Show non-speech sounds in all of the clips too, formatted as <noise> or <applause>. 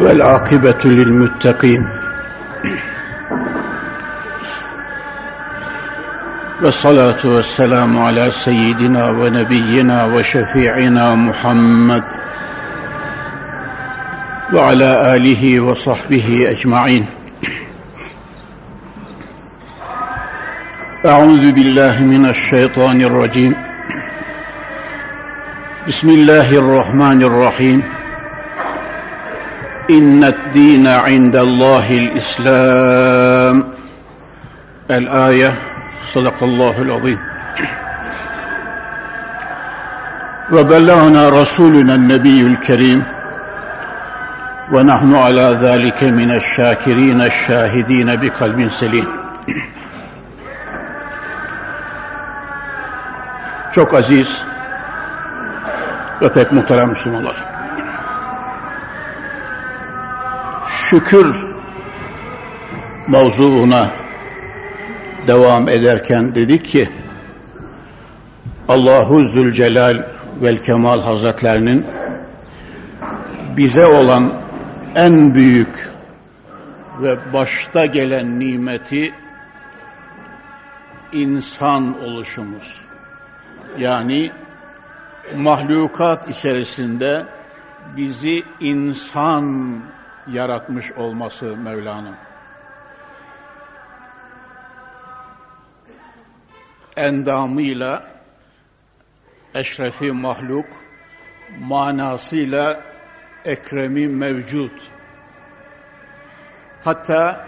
والعاقبة للمتقين. والصلاة والسلام على سيدنا ونبينا وشفيعنا محمد وعلى آله وصحبه أجمعين. أعوذ بالله من الشيطان الرجيم. بسم الله الرحمن الرحيم إن الدين عند الله الإسلام الآية صدق الله العظيم وبلغنا رسولنا النبي الكريم ونحن على ذلك من الشاكرين الشاهدين بقلب سليم Çok aziz ve pek muhterem Müslümanlar. Şükür mevzuuna devam ederken dedik ki Allahu Zülcelal vel Kemal Hazretlerinin bize olan en büyük ve başta gelen nimeti insan oluşumuz. Yani mahlukat içerisinde bizi insan yaratmış olması Mevla'nın. Endamıyla eşrefi mahluk, manasıyla ekremi mevcut. Hatta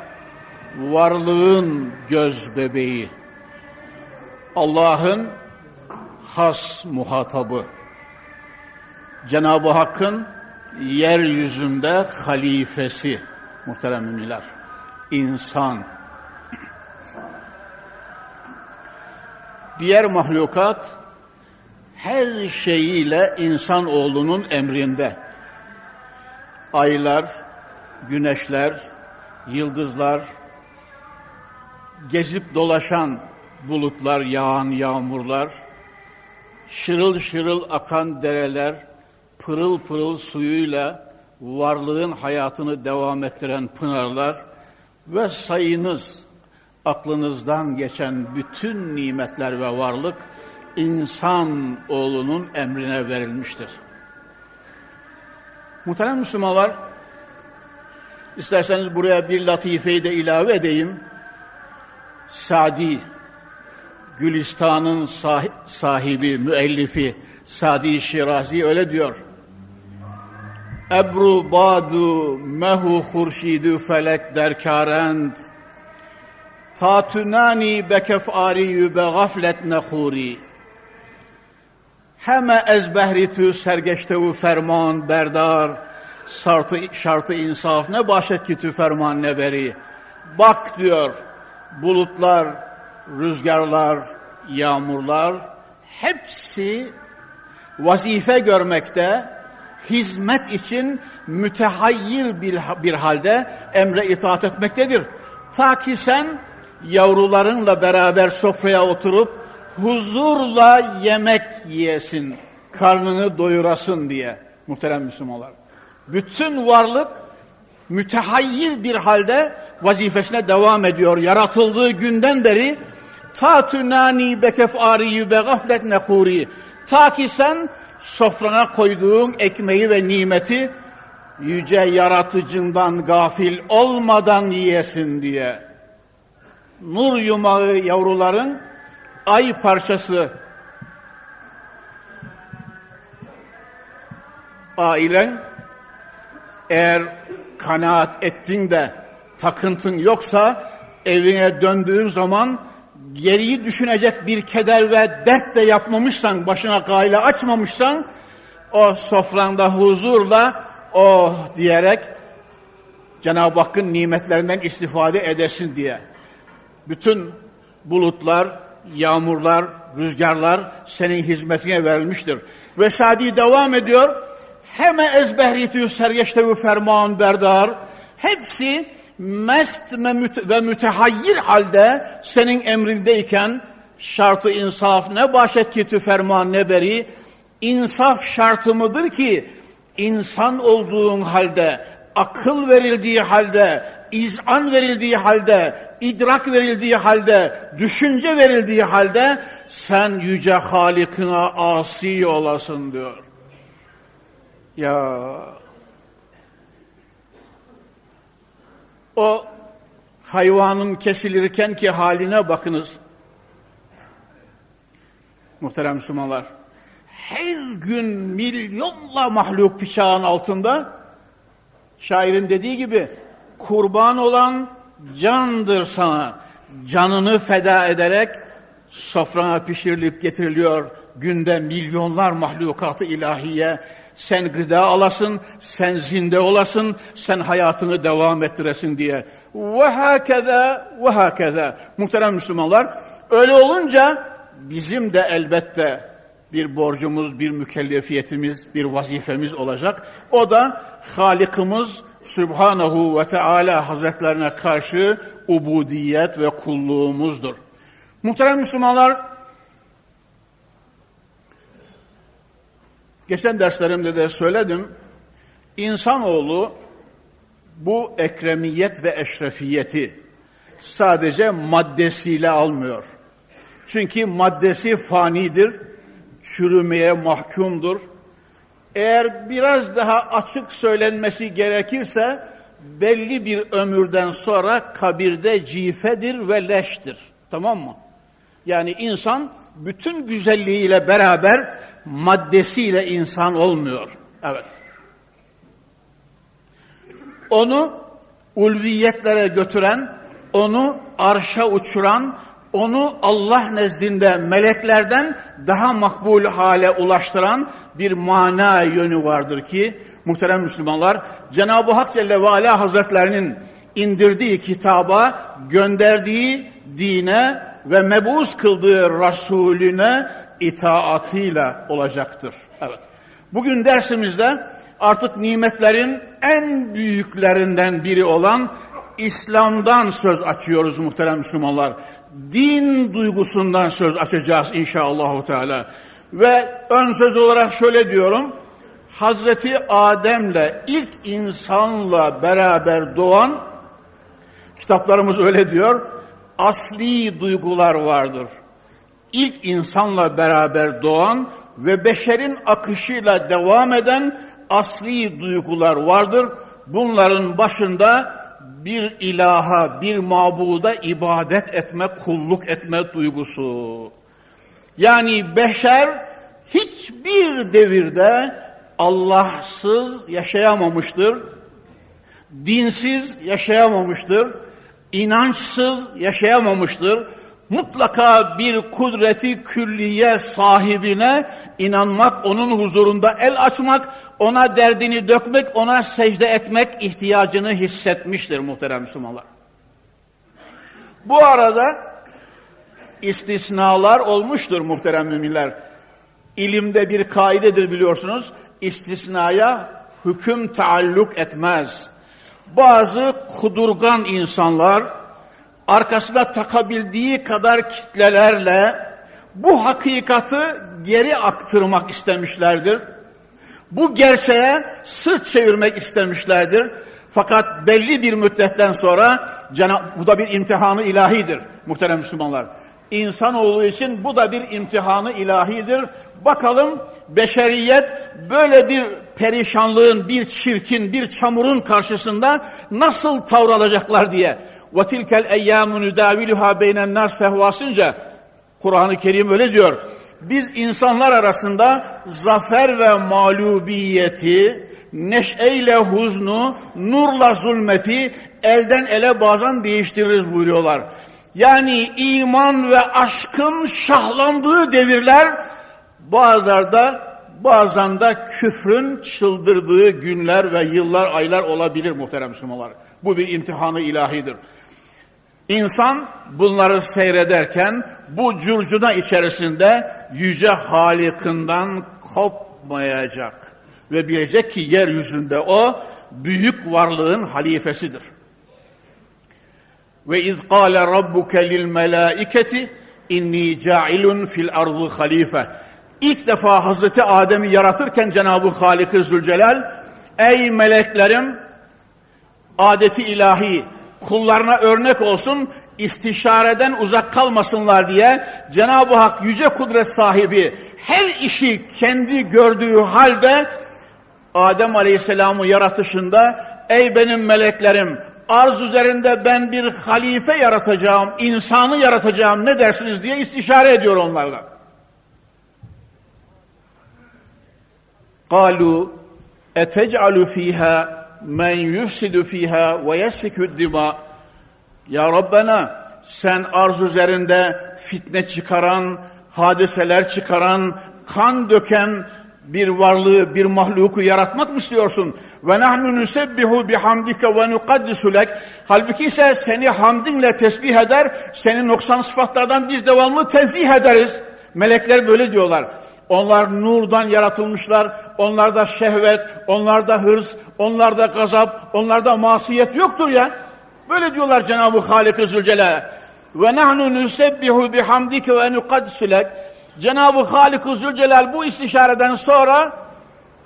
varlığın göz bebeği, Allah'ın has muhatabı, Cenab-ı Hakk'ın yeryüzünde halifesi muhterem müminler, insan. Diğer mahlukat her şeyiyle insan oğlunun emrinde. Aylar, güneşler, yıldızlar, gezip dolaşan bulutlar, yağan yağmurlar, şırıl şırıl akan dereler, pırıl pırıl suyuyla varlığın hayatını devam ettiren pınarlar ve sayınız, aklınızdan geçen bütün nimetler ve varlık insan oğlunun emrine verilmiştir. Muhterem Müslümanlar, isterseniz buraya bir latifeyi de ilave edeyim. Sadi, Gülistan'ın sahibi, müellifi Sadi Şirazi öyle diyor. Ebru badu mehu hurşidü felek derkarend Tatunani bekefari be gaflet nehuri. Heme ez behritü sergeçtevu ferman berdar. Şartı, şartı insaf ne başet ki tü ferman ne beri. Bak diyor bulutlar, rüzgarlar, yağmurlar hepsi vazife görmekte, hizmet için mütehayyir bir, bir halde emre itaat etmektedir. Ta ki sen yavrularınla beraber sofraya oturup huzurla yemek yiyesin, karnını doyurasın diye muhterem Müslümanlar. Bütün varlık mütehayyir bir halde vazifesine devam ediyor. Yaratıldığı günden beri ta tünani bekefari be gaflet nehuri ta ki sen sofrana koyduğun ekmeği ve nimeti yüce yaratıcından gafil olmadan yiyesin diye. Nur yumağı yavruların ay parçası ailen eğer kanaat ettin de takıntın yoksa evine döndüğün zaman geriyi düşünecek bir keder ve dert de yapmamışsan, başına gayle açmamışsan, o sofranda huzurla oh diyerek Cenab-ı Hakk'ın nimetlerinden istifade edesin diye. Bütün bulutlar, yağmurlar, rüzgarlar senin hizmetine verilmiştir. Ve Sadi devam ediyor. Heme ezbehritü sergeçtevi ferman berdar. Hepsi mest ve mütehayyir halde senin emrindeyken şartı insaf ne başet ki ferman ne beri insaf şartı mıdır ki insan olduğun halde, akıl verildiği halde, izan verildiği halde, idrak verildiği halde, düşünce verildiği halde sen yüce Halik'ine asi olasın diyor. Ya o hayvanın kesilirken ki haline bakınız. Muhterem Müslümanlar. Her gün milyonla mahluk bıçağın altında şairin dediği gibi kurban olan candır sana. Canını feda ederek sofrana pişirilip getiriliyor. Günde milyonlar mahlukatı ilahiye sen gıda alasın, sen zinde olasın, sen hayatını devam ettiresin diye. Ve hakeza, ve hakeza. Muhterem Müslümanlar, öyle olunca bizim de elbette bir borcumuz, bir mükellefiyetimiz, bir vazifemiz olacak. O da Halikimiz Subhanahu ve Teala Hazretlerine karşı ubudiyet ve kulluğumuzdur. Muhterem Müslümanlar, geçen derslerimde de söyledim, insanoğlu bu ekremiyet ve eşrefiyeti sadece maddesiyle almıyor. Çünkü maddesi fanidir, çürümeye mahkumdur. Eğer biraz daha açık söylenmesi gerekirse belli bir ömürden sonra kabirde cifedir ve leştir. Tamam mı? Yani insan bütün güzelliğiyle beraber maddesiyle insan olmuyor. Evet. Onu ulviyetlere götüren, onu arşa uçuran, onu Allah nezdinde meleklerden daha makbul hale ulaştıran bir mana yönü vardır ki muhterem Müslümanlar Cenab-ı Hak Celle ve Ala Hazretlerinin indirdiği kitaba, gönderdiği dine ve mebus kıldığı Resulüne itaatıyla olacaktır. Evet. Bugün dersimizde artık nimetlerin en büyüklerinden biri olan İslam'dan söz açıyoruz muhterem Müslümanlar. Din duygusundan söz açacağız inşallah Teala. Ve ön söz olarak şöyle diyorum. Hazreti Adem'le ilk insanla beraber doğan kitaplarımız öyle diyor. Asli duygular vardır. İlk insanla beraber doğan ve beşerin akışıyla devam eden asli duygular vardır. Bunların başında bir ilaha, bir mabuda ibadet etme, kulluk etme duygusu. Yani beşer hiçbir devirde Allahsız yaşayamamıştır. Dinsiz yaşayamamıştır. inançsız yaşayamamıştır. Mutlaka bir kudreti külliye sahibine inanmak, onun huzurunda el açmak, ona derdini dökmek, ona secde etmek ihtiyacını hissetmiştir muhterem Müslümanlar. Bu arada istisnalar olmuştur muhterem müminler. İlimde bir kaidedir biliyorsunuz. İstisnaya hüküm taalluk etmez. Bazı kudurgan insanlar arkasında takabildiği kadar kitlelerle bu hakikati geri aktırmak istemişlerdir bu gerçeğe sırt çevirmek istemişlerdir. Fakat belli bir müddetten sonra bu da bir imtihanı ilahidir muhterem Müslümanlar. İnsanoğlu için bu da bir imtihanı ilahidir. Bakalım beşeriyet böyle bir perişanlığın, bir çirkin, bir çamurun karşısında nasıl tavır alacaklar diye. وَتِلْكَ الْاَيَّامُ نُدَاوِلُهَا بَيْنَ النَّاسِ fehvasınca Kur'an-ı Kerim öyle diyor biz insanlar arasında zafer ve mağlubiyeti, neşeyle huznu, nurla zulmeti elden ele bazen değiştiririz buyuruyorlar. Yani iman ve aşkın şahlandığı devirler bazılarda bazen de küfrün çıldırdığı günler ve yıllar, aylar olabilir muhterem Müslümanlar. Bu bir imtihanı ilahidir. İnsan bunları seyrederken bu curcuna içerisinde yüce Halik'inden kopmayacak. Ve bilecek ki yeryüzünde o büyük varlığın halifesidir. Ve iz kâle rabbuke lil melâiketi inni câilun fil ardı halife. ilk defa Hazreti Adem'i yaratırken Cenab-ı Halik-i Zülcelal ey meleklerim adeti ilahi kullarına örnek olsun istişareden uzak kalmasınlar diye Cenab-ı Hak yüce kudret sahibi her işi kendi gördüğü halde Adem Aleyhisselam'ı yaratışında ey benim meleklerim arz üzerinde ben bir halife yaratacağım, insanı yaratacağım ne dersiniz diye istişare ediyor onlarla. قالوا اَتَجْعَلُ ف۪يهَا men yufsidu fiha ve yesfikü dima. Ya Rabbena sen arz üzerinde fitne çıkaran, hadiseler çıkaran, kan döken bir varlığı, bir mahluku yaratmak mı istiyorsun? Ve nahnu nusebbihu bihamdike ve nukaddisu lek. Halbuki ise seni hamdinle tesbih eder, seni noksan sıfatlardan biz devamlı tenzih ederiz. Melekler böyle diyorlar. Onlar nurdan yaratılmışlar. Onlarda şehvet, onlarda hırs, onlarda gazap, onlarda masiyet yoktur ya. Böyle diyorlar Cenab-ı Halik-i Zülcelal. Ve nahnu nusebbihu bihamdike ve nukaddisulek. Cenab-ı Halik-i Zülcelal bu istişareden sonra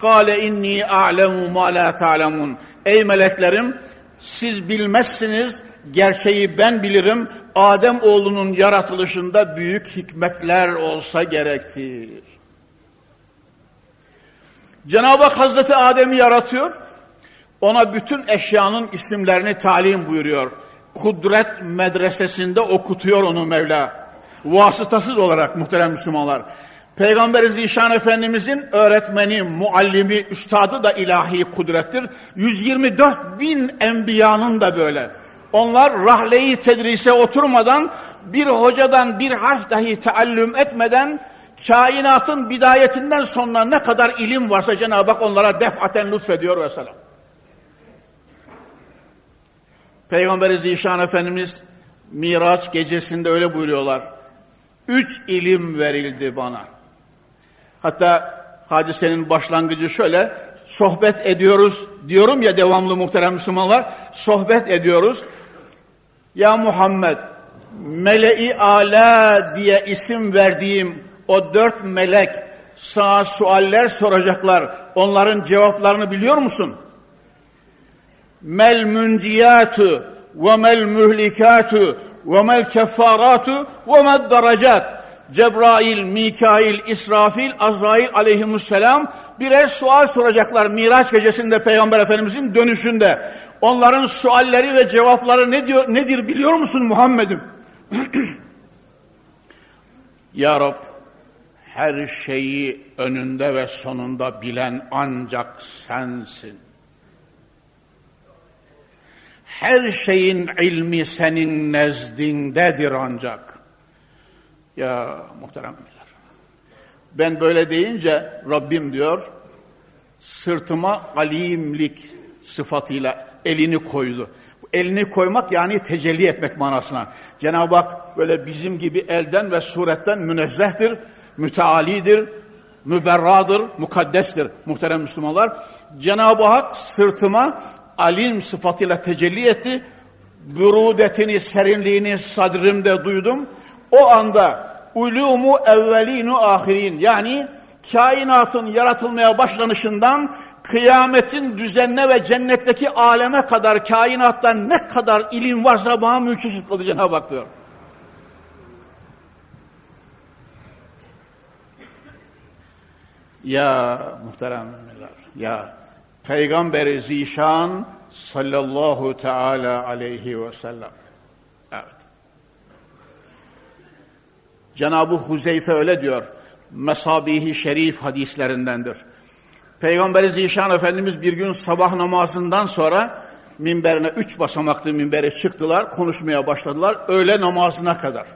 Kale inni a'lemu ma la ta'lemun. Ey meleklerim siz bilmezsiniz gerçeği ben bilirim. Adem oğlunun yaratılışında büyük hikmetler olsa gerektir. Cenab-ı Hak Hazreti Adem'i yaratıyor. Ona bütün eşyanın isimlerini talim buyuruyor. Kudret medresesinde okutuyor onu Mevla. Vasıtasız olarak muhterem Müslümanlar. Peygamber Zişan Efendimizin öğretmeni, muallimi, üstadı da ilahi kudrettir. 124 bin enbiyanın da böyle. Onlar rahleyi tedrise oturmadan bir hocadan bir harf dahi teallüm etmeden kainatın bidayetinden sonra ne kadar ilim varsa Cenab-ı Hak onlara defaten lütfediyor ve selam. Peygamber Zişan Efendimiz Miraç gecesinde öyle buyuruyorlar. Üç ilim verildi bana. Hatta hadisenin başlangıcı şöyle, sohbet ediyoruz diyorum ya devamlı muhterem Müslümanlar, sohbet ediyoruz. Ya Muhammed, meleği ala diye isim verdiğim o dört melek sana sualler soracaklar. Onların cevaplarını biliyor musun? Mel münciyatu ve mel mühlikatu ve mel keffaratu ve med daracat. Cebrail, Mikail, İsrafil, Azrail aleyhisselam birer sual soracaklar Miraç gecesinde Peygamber Efendimizin dönüşünde. Onların sualleri ve cevapları ne diyor, nedir biliyor musun Muhammed'im? <clears throat> ya Rab, her şeyi önünde ve sonunda bilen ancak sensin. Her şeyin ilmi senin nezdindedir ancak. Ya muhteremler. Ben böyle deyince Rabbim diyor, sırtıma alimlik sıfatıyla elini koydu. Elini koymak yani tecelli etmek manasına. Cenab-ı Hak böyle bizim gibi elden ve suretten münezzehtir mütealidir, müberradır, mukaddestir muhterem Müslümanlar. Cenab-ı Hak sırtıma alim sıfatıyla tecelli etti. Bürudetini, serinliğini sadrimde duydum. O anda ulumu evvelinu ahirin yani kainatın yaratılmaya başlanışından kıyametin düzenine ve cennetteki aleme kadar kainattan ne kadar ilim varsa bana kıldı Cenab-ı Hak diyor. Ya muhteremler, ya Peygamberi Zişan sallallahu teala aleyhi ve sellem. Evet. Cenab-ı Huzeyfe öyle diyor. Mesabihi şerif hadislerindendir. Peygamberi Zişan Efendimiz bir gün sabah namazından sonra minberine üç basamaklı minbere çıktılar, konuşmaya başladılar öğle namazına kadar.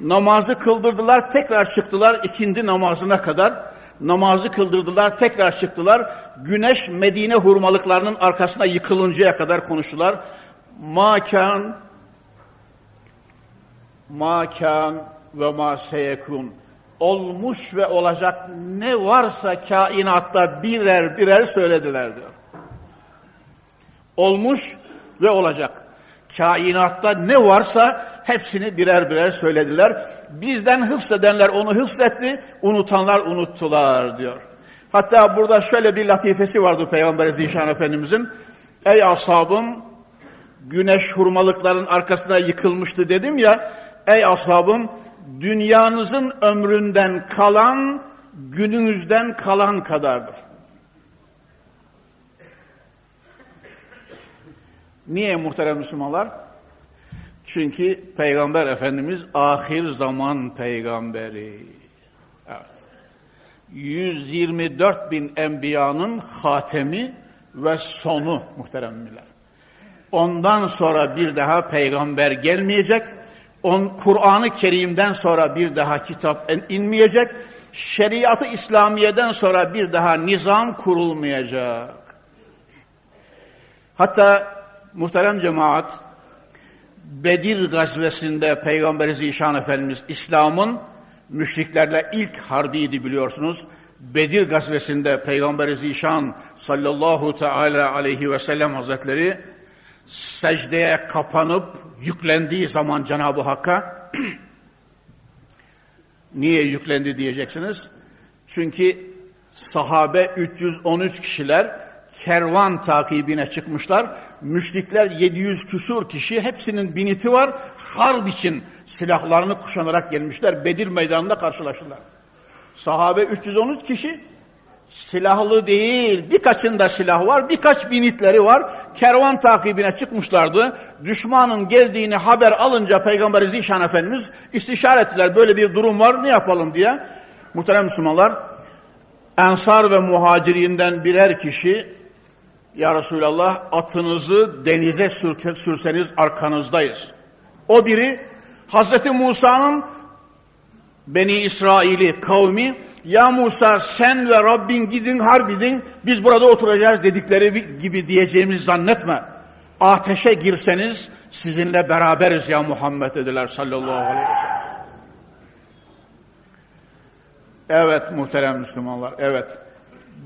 Namazı kıldırdılar, tekrar çıktılar ikindi namazına kadar namazı kıldırdılar, tekrar çıktılar. Güneş Medine hurmalıklarının arkasına yıkılıncaya kadar konuştular. Makan makan ve ma seyekun olmuş ve olacak ne varsa kainatta birer birer söylediler diyor. Olmuş ve olacak. Kainatta ne varsa hepsini birer birer söylediler. Bizden hıfzedenler onu hıfzetti, unutanlar unuttular diyor. Hatta burada şöyle bir latifesi vardı Peygamber Zişan Efendimizin. Ey ashabım, güneş hurmalıkların arkasına yıkılmıştı dedim ya. Ey ashabım, dünyanızın ömründen kalan, gününüzden kalan kadardır. Niye muhterem Müslümanlar? Çünkü Peygamber Efendimiz ahir zaman peygamberi. Evet. 124 bin enbiyanın hatemi ve sonu muhteremler. Ondan sonra bir daha peygamber gelmeyecek. On Kur'an-ı Kerim'den sonra bir daha kitap inmeyecek. Şeriatı İslamiye'den sonra bir daha nizam kurulmayacak. Hatta muhterem cemaat Bedir gazvesinde Peygamber Zişan Efendimiz İslam'ın müşriklerle ilk harbiydi biliyorsunuz. Bedir gazvesinde Peygamber Zişan sallallahu teala aleyhi ve sellem hazretleri secdeye kapanıp yüklendiği zaman Cenab-ı Hakk'a <clears throat> niye yüklendi diyeceksiniz. Çünkü sahabe 313 kişiler kervan takibine çıkmışlar. Müşrikler 700 küsur kişi hepsinin biniti var. Harp için silahlarını kuşanarak gelmişler. Bedir meydanında karşılaştılar. Sahabe 313 kişi silahlı değil. Birkaçında silah var, birkaç binitleri var. Kervan takibine çıkmışlardı. Düşmanın geldiğini haber alınca Peygamber Zişan Efendimiz istişare ettiler. Böyle bir durum var, ne yapalım diye. Muhterem Müslümanlar, Ensar ve muhacirinden birer kişi ya Resulallah atınızı denize sürseniz arkanızdayız. O biri Hazreti Musa'nın Beni İsrail'i kavmi ya Musa sen ve Rabbin gidin harbidin biz burada oturacağız dedikleri gibi diyeceğimizi zannetme. Ateşe girseniz sizinle beraberiz ya Muhammed dediler sallallahu aleyhi ve sellem. Evet muhterem Müslümanlar evet.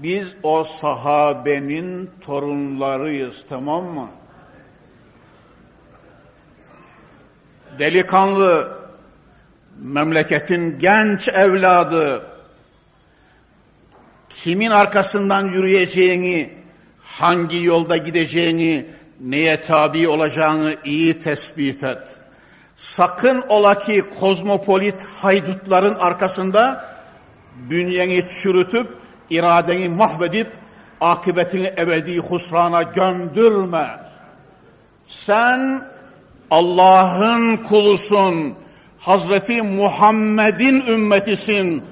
Biz o sahabenin torunlarıyız tamam mı? Delikanlı, memleketin genç evladı, kimin arkasından yürüyeceğini, hangi yolda gideceğini, neye tabi olacağını iyi tespit et. Sakın ola ki kozmopolit haydutların arkasında bünyeni çürütüp iradeni mahvedip akıbetini ebedi husrana göndürme. Sen Allah'ın kulusun, Hazreti Muhammed'in ümmetisin,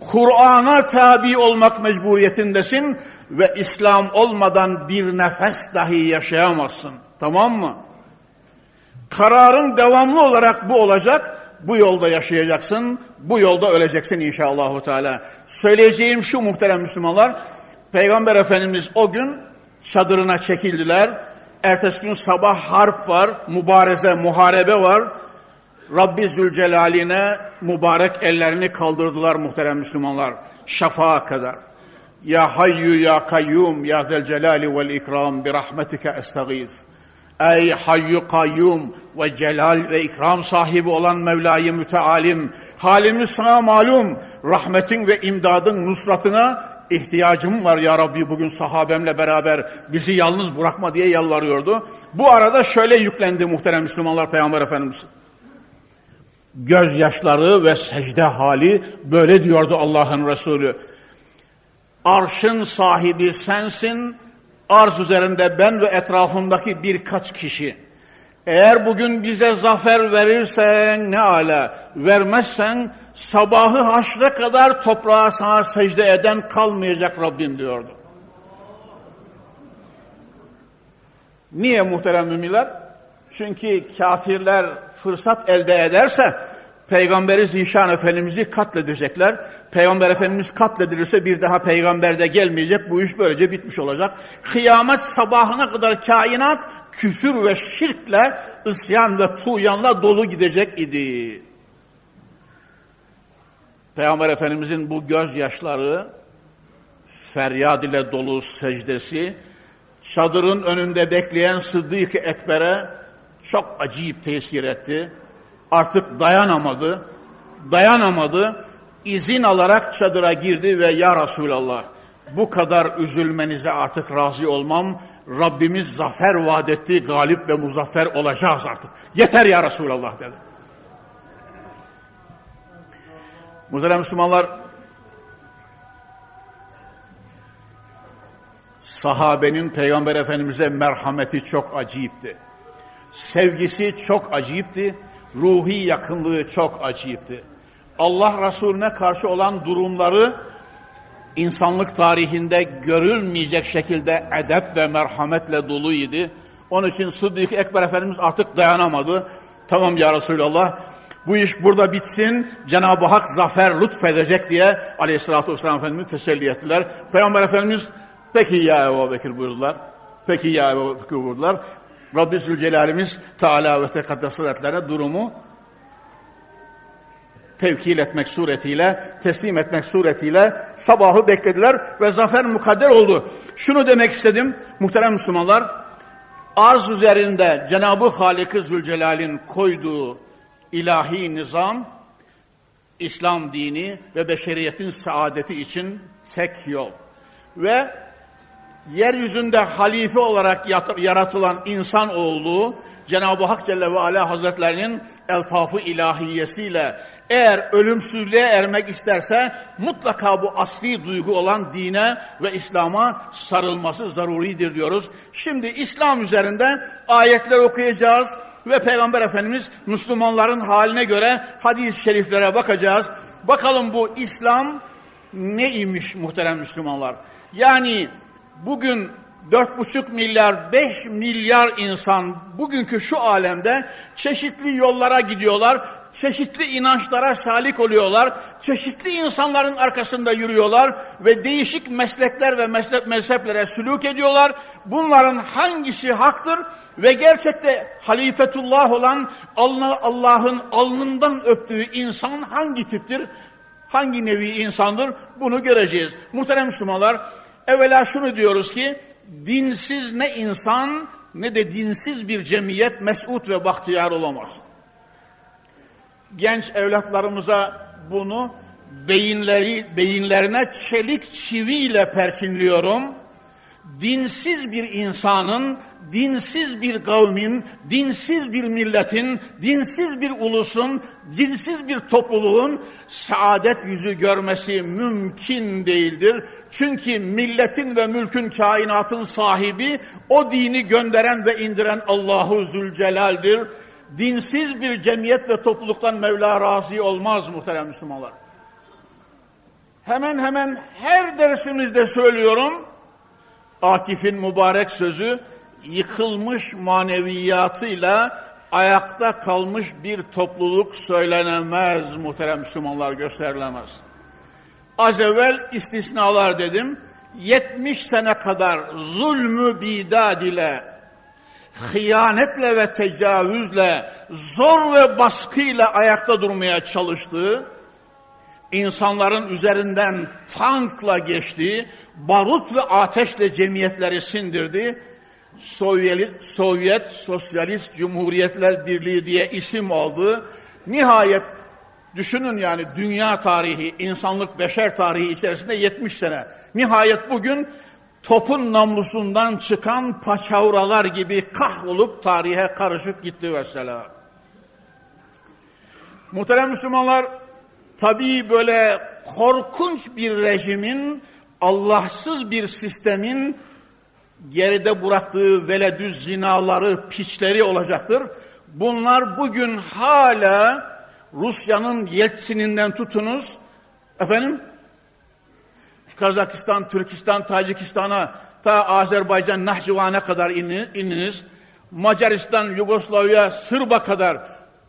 Kur'an'a tabi olmak mecburiyetindesin ve İslam olmadan bir nefes dahi yaşayamazsın. Tamam mı? Kararın devamlı olarak bu olacak. Bu yolda yaşayacaksın, bu yolda öleceksin inşallah. Teala. Söyleyeceğim şu muhterem Müslümanlar, Peygamber Efendimiz o gün çadırına çekildiler. Ertesi gün sabah harp var, mübareze, muharebe var. Rabbi Zülcelal'ine mübarek ellerini kaldırdılar muhterem Müslümanlar. Şafağa kadar. Ya hayyu ya kayyum ya zel celali vel ikram bi rahmetike estağiz. Ey hayyu kayyum ve celal ve ikram sahibi olan Mevla-i Mütealim, halimiz sana malum, rahmetin ve imdadın nusratına ihtiyacım var ya Rabbi bugün sahabemle beraber bizi yalnız bırakma diye yalvarıyordu. Bu arada şöyle yüklendi muhterem Müslümanlar Peygamber Efendimiz. Gözyaşları ve secde hali böyle diyordu Allah'ın Resulü. Arşın sahibi sensin, arz üzerinde ben ve etrafımdaki birkaç kişi. Eğer bugün bize zafer verirsen ne ala, vermezsen sabahı haşre kadar toprağa sana secde eden kalmayacak Rabbim diyordu. Niye muhterem müminler? Çünkü kafirler fırsat elde ederse Peygamberi Zişan Efendimiz'i katledecekler. Peygamber Efendimiz katledilirse bir daha peygamber de gelmeyecek. Bu iş böylece bitmiş olacak. Kıyamet sabahına kadar kainat küfür ve şirkle, isyan ve tuğyanla dolu gidecek idi. Peygamber Efendimizin bu gözyaşları, feryad ile dolu secdesi, çadırın önünde bekleyen Sıddık-ı Ekber'e çok acayip tesir etti. Artık dayanamadı. dayanamadı. izin alarak çadıra girdi ve ya Resulallah bu kadar üzülmenize artık razı olmam. Rabbimiz zafer vaat etti, galip ve muzaffer olacağız artık. Yeter ya Resulallah dedi. Muhterem Müslümanlar, sahabenin Peygamber Efendimiz'e merhameti çok acayipti. Sevgisi çok acayipti. Ruhi yakınlığı çok acayipti. Allah Resulüne karşı olan durumları insanlık tarihinde görülmeyecek şekilde edep ve merhametle doluydu. Onun için Sıddık Ekber Efendimiz artık dayanamadı. Tamam ya Resulallah bu iş burada bitsin, Cenab-ı Hak zafer lütfedecek diye aleyhissalatü vesselam Efendimiz teselli ettiler. Peygamber Efendimiz peki ya Ebu Bekir buyurdular. Peki ya Ebu Bekir buyurdular. Rabbi Zülcelal'imiz Teala ve Tekaddes durumu tevkil etmek suretiyle, teslim etmek suretiyle sabahı beklediler ve zafer mukadder oldu. Şunu demek istedim muhterem Müslümanlar, arz üzerinde Cenab-ı Halik-i Zülcelal'in koyduğu ilahi nizam, İslam dini ve beşeriyetin saadeti için tek yol. Ve yeryüzünde halife olarak yaratılan insan olduğu Cenab-ı Hak Celle ve Ala Hazretlerinin eltafı ilahiyesiyle eğer ölümsüzlüğe ermek isterse mutlaka bu asli duygu olan dine ve İslam'a sarılması zaruridir diyoruz. Şimdi İslam üzerinde ayetler okuyacağız ve Peygamber Efendimiz Müslümanların haline göre hadis-i şeriflere bakacağız. Bakalım bu İslam neymiş muhterem Müslümanlar? Yani bugün 4,5 milyar, 5 milyar insan bugünkü şu alemde çeşitli yollara gidiyorlar, çeşitli inançlara salik oluyorlar, çeşitli insanların arkasında yürüyorlar ve değişik meslekler ve meslek mezheplere sülük ediyorlar. Bunların hangisi haktır ve gerçekte halifetullah olan Allah'ın alnından öptüğü insan hangi tiptir? Hangi nevi insandır? Bunu göreceğiz. Muhterem Müslümanlar, evvela şunu diyoruz ki, dinsiz ne insan ne de dinsiz bir cemiyet mesut ve bahtiyar olamaz. Genç evlatlarımıza bunu beyinleri beyinlerine çelik çiviyle perçinliyorum. Dinsiz bir insanın, dinsiz bir kavmin, dinsiz bir milletin, dinsiz bir ulusun, dinsiz bir topluluğun saadet yüzü görmesi mümkün değildir. Çünkü milletin ve mülkün kainatın sahibi o dini gönderen ve indiren Allahu Zülcelal'dir. Dinsiz bir cemiyet ve topluluktan Mevla razı olmaz muhterem Müslümanlar. Hemen hemen her dersimizde söylüyorum. Akif'in mübarek sözü yıkılmış maneviyatıyla ayakta kalmış bir topluluk söylenemez muhterem Müslümanlar gösterilemez. Az evvel istisnalar dedim. 70 sene kadar zulmü bidad ile, hıyanetle ve tecavüzle, zor ve baskıyla ayakta durmaya çalıştığı, insanların üzerinden tankla geçtiği, barut ve ateşle cemiyetleri sindirdi. Sovyet, Sovyet Sosyalist Cumhuriyetler Birliği diye isim aldı. Nihayet Düşünün yani dünya tarihi, insanlık, beşer tarihi içerisinde 70 sene. Nihayet bugün topun namlusundan çıkan paçavralar gibi kahrolup tarihe karışıp gitti mesela. Muhterem Müslümanlar, tabii böyle korkunç bir rejimin, Allahsız bir sistemin geride bıraktığı veledüz zinaları, piçleri olacaktır. Bunlar bugün hala Rusya'nın Yeltsin'inden tutunuz, efendim, Kazakistan, Türkistan, Tacikistan'a, ta Azerbaycan, Nahçıvan'a kadar ininiz. Macaristan, Yugoslavya, Sırba kadar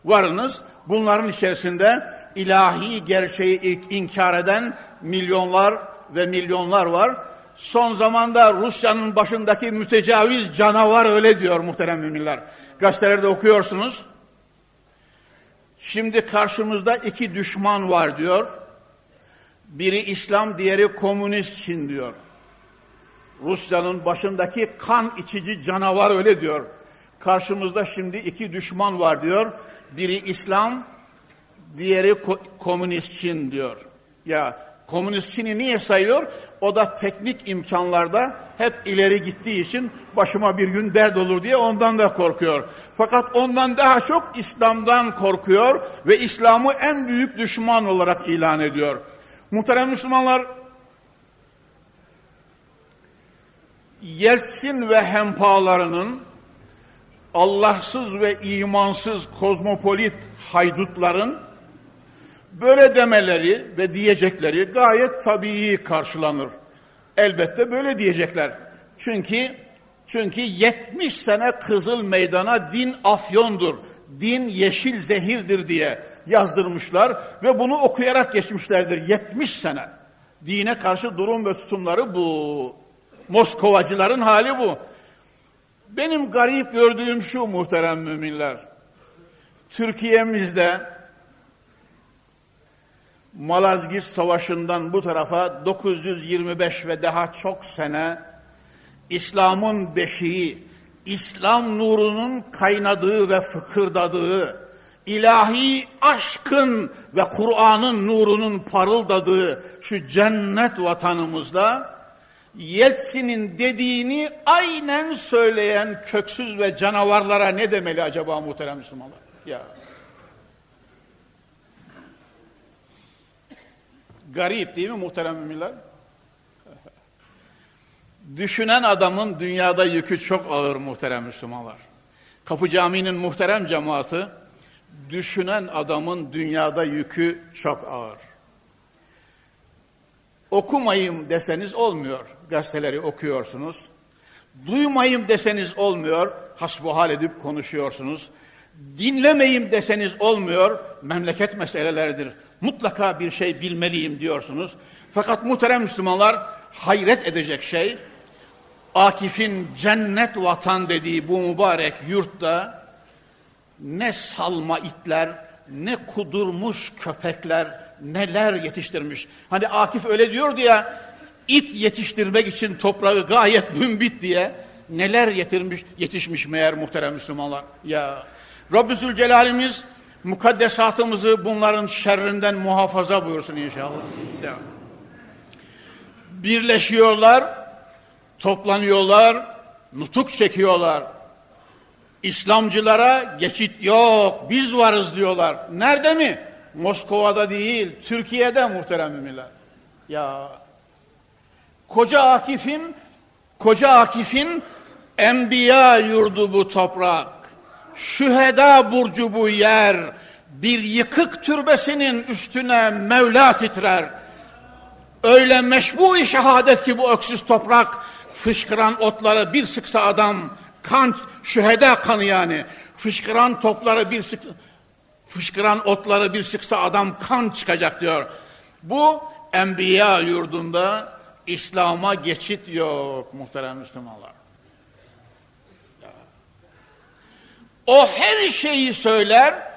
varınız. Bunların içerisinde ilahi gerçeği inkar eden milyonlar ve milyonlar var. Son zamanda Rusya'nın başındaki mütecaviz canavar öyle diyor muhterem müminler. Gazetelerde okuyorsunuz. Şimdi karşımızda iki düşman var diyor. Biri İslam, diğeri komünist Çin diyor. Rusya'nın başındaki kan içici canavar öyle diyor. Karşımızda şimdi iki düşman var diyor. Biri İslam, diğeri ko- komünistçin diyor. Ya komünistçini niye sayıyor? O da teknik imkanlarda hep ileri gittiği için başıma bir gün dert olur diye ondan da korkuyor. Fakat ondan daha çok İslam'dan korkuyor ve İslam'ı en büyük düşman olarak ilan ediyor. Muhterem Müslümanlar, Yeltsin ve hempalarının Allahsız ve imansız kozmopolit haydutların böyle demeleri ve diyecekleri gayet tabii karşılanır. Elbette böyle diyecekler. Çünkü çünkü 70 sene Kızıl Meydan'a din afyondur, din yeşil zehirdir diye yazdırmışlar ve bunu okuyarak geçmişlerdir 70 sene. Dine karşı durum ve tutumları bu. Moskovacıların hali bu. Benim garip gördüğüm şu muhterem müminler. Türkiye'mizde Malazgirt Savaşı'ndan bu tarafa 925 ve daha çok sene İslam'ın beşiği, İslam nurunun kaynadığı ve fıkırdadığı, ilahi aşkın ve Kur'an'ın nurunun parıldadığı şu cennet vatanımızda Yeltsin'in dediğini aynen söyleyen köksüz ve canavarlara ne demeli acaba muhterem Müslümanlar? Ya. Garip değil mi muhterem müminler? Düşünen adamın dünyada yükü çok ağır muhterem Müslümanlar. Kapı Camii'nin muhterem cemaati, düşünen adamın dünyada yükü çok ağır. Okumayayım deseniz olmuyor. Gazeteleri okuyorsunuz. Duymayayım deseniz olmuyor. Hasbuhal edip konuşuyorsunuz. Dinlemeyim deseniz olmuyor. Memleket meseleleridir. Mutlaka bir şey bilmeliyim diyorsunuz. Fakat muhterem Müslümanlar hayret edecek şey Akif'in cennet vatan dediği bu mübarek yurtta ne salma itler, ne kudurmuş köpekler, neler yetiştirmiş. Hani Akif öyle diyordu ya, it yetiştirmek için toprağı gayet mümbit diye neler yetirmiş, yetişmiş meğer muhterem Müslümanlar. Ya Rabbi Zülcelal'imiz mukaddesatımızı bunların şerrinden muhafaza buyursun inşallah. Ya. Birleşiyorlar, toplanıyorlar, nutuk çekiyorlar. İslamcılara geçit yok, biz varız diyorlar. Nerede mi? Moskova'da değil, Türkiye'de muhterem müminler. Ya Koca Akif'in Koca Akif'in enbiya yurdu bu toprak. Şüheda burcu bu yer. Bir yıkık türbesinin üstüne Mevla titrer. Öyle meşbu-i şehadet ki bu öksüz toprak fışkıran otları bir sıksa adam kan şüheda kanı yani fışkıran topları bir sık fışkıran otları bir sıksa adam kan çıkacak diyor. Bu enbiya yurdunda İslam'a geçit yok muhterem Müslümanlar. O her şeyi söyler,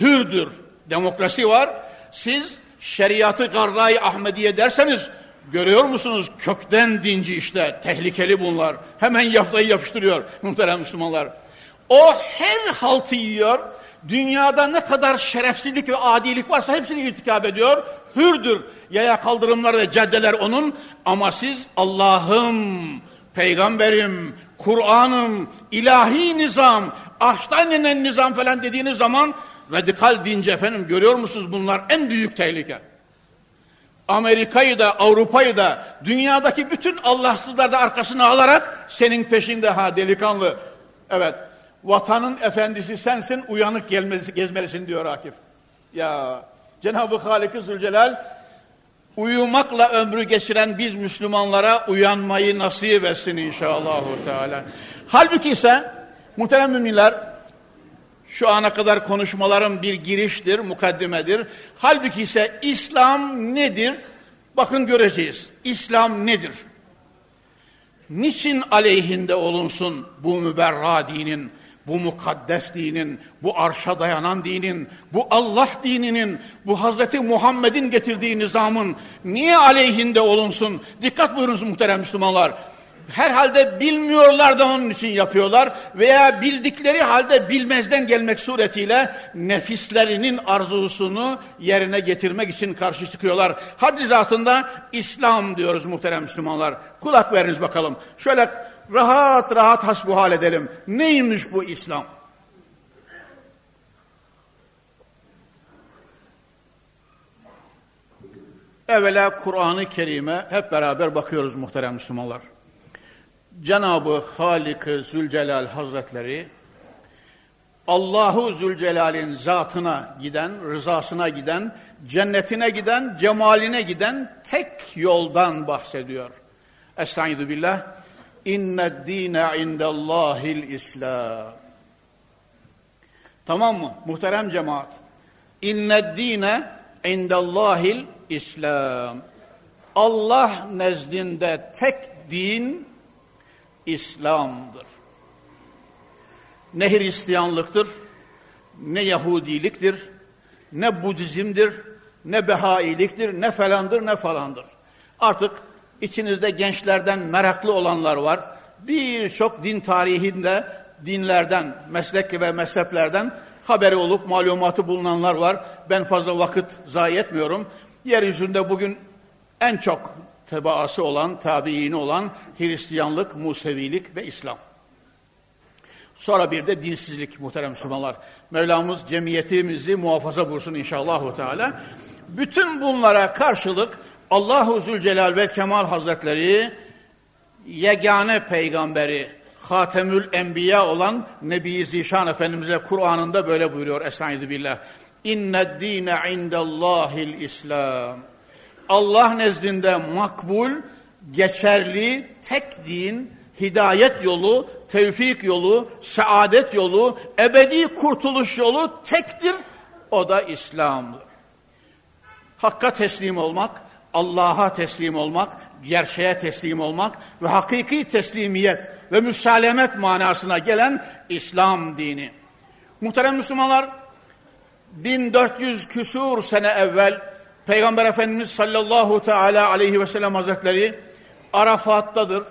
hürdür. Demokrasi var. Siz şeriatı garra Ahmediye derseniz görüyor musunuz? Kökten dinci işte. Tehlikeli bunlar. Hemen yaftayı yapıştırıyor muhterem Müslümanlar. O her haltı yiyor. Dünyada ne kadar şerefsizlik ve adilik varsa hepsini irtikap ediyor. Hürdür. Yaya kaldırımlar ve caddeler onun. Ama siz Allah'ım, peygamberim, Kur'an'ım, ilahi nizam, aşktan inen nizam falan dediğiniz zaman radikal dinci efendim görüyor musunuz bunlar en büyük tehlike. Amerika'yı da Avrupa'yı da dünyadaki bütün Allahsızları da arkasına alarak senin peşinde ha delikanlı. Evet vatanın efendisi sensin uyanık gelmesi, gezmelisin diyor Akif. Ya Cenab-ı Halik-i Zülcelal uyumakla ömrü geçiren biz Müslümanlara uyanmayı nasip etsin inşallah. Teala. Halbuki ise muhterem müminler şu ana kadar konuşmalarım bir giriştir, mukaddimedir. Halbuki ise İslam nedir? Bakın göreceğiz. İslam nedir? Niçin aleyhinde olunsun bu müberra dinin, bu mukaddes dinin, bu arşa dayanan dinin, bu Allah dininin, bu Hazreti Muhammed'in getirdiği nizamın niye aleyhinde olunsun? Dikkat buyurunuz muhterem Müslümanlar. Herhalde bilmiyorlar da onun için yapıyorlar veya bildikleri halde bilmezden gelmek suretiyle nefislerinin arzusunu yerine getirmek için karşı çıkıyorlar. Haddi zatında İslam diyoruz muhterem Müslümanlar. Kulak veriniz bakalım. Şöyle rahat rahat hasbuhal edelim. Neymiş bu İslam? Evvela Kur'an-ı Kerim'e hep beraber bakıyoruz muhterem Müslümanlar. Cenab-ı Halik-ı Zülcelal Hazretleri Allahu Zülcelal'in zatına giden, rızasına giden, cennetine giden, cemaline giden tek yoldan bahsediyor. Estaizu billah. İnned dine indellahil İslam. Tamam mı? Muhterem cemaat. İnned dine indellahil İslam. Allah nezdinde tek din İslam'dır. Ne Hristiyanlıktır, ne Yahudiliktir, ne Budizm'dir, ne Behailiktir, ne falandır, ne falandır. Artık içinizde gençlerden meraklı olanlar var. Birçok din tarihinde dinlerden, meslek ve mezheplerden haberi olup malumatı bulunanlar var. Ben fazla vakit zayi etmiyorum. Yeryüzünde bugün en çok tebaası olan, tabiini olan Hristiyanlık, Musevilik ve İslam. Sonra bir de dinsizlik muhterem Müslümanlar. Mevlamız cemiyetimizi muhafaza bursun inşallah. Teala. Bütün bunlara karşılık Allahu Zülcelal ve Kemal Hazretleri yegane peygamberi Hatemül Enbiya olan Nebi Zişan Efendimiz'e Kur'an'ında böyle buyuruyor Estaizu billah. İnned dine indellahil İslam. Allah nezdinde makbul, geçerli tek din, hidayet yolu, tevfik yolu, saadet yolu, ebedi kurtuluş yolu tektir. O da İslam'dır. Hakka teslim olmak, Allah'a teslim olmak, gerçeğe teslim olmak ve hakiki teslimiyet ve müsalemet manasına gelen İslam dini. Muhterem Müslümanlar, 1400 küsur sene evvel Peygamber Efendimiz sallallahu teala aleyhi ve sellem hazretleri Arafat'tadır.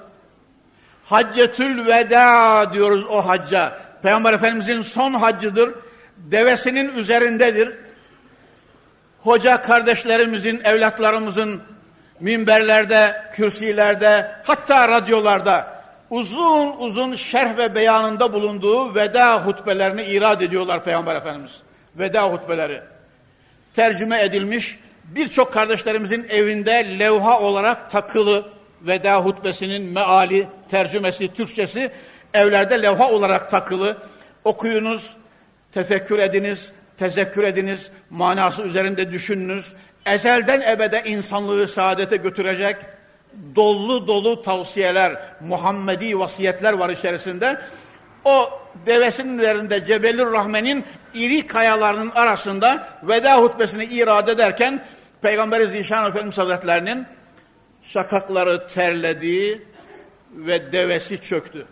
Haccetül veda diyoruz o hacca. Peygamber Efendimizin son haccıdır. Devesinin üzerindedir. Hoca kardeşlerimizin, evlatlarımızın minberlerde, kürsilerde, hatta radyolarda uzun uzun şerh ve beyanında bulunduğu veda hutbelerini irad ediyorlar Peygamber Efendimiz. Veda hutbeleri. Tercüme edilmiş, birçok kardeşlerimizin evinde levha olarak takılı veda hutbesinin meali, tercümesi, Türkçesi evlerde levha olarak takılı. Okuyunuz, tefekkür ediniz, tezekkür ediniz, manası üzerinde düşününüz. Ezelden ebede insanlığı saadete götürecek dolu dolu tavsiyeler, Muhammedi vasiyetler var içerisinde. O devesinin üzerinde Cebelur Rahmen'in iri kayalarının arasında veda hutbesini irade ederken Peygamberi Zişan Efendimiz Hazretlerinin şakakları terledi ve devesi çöktü.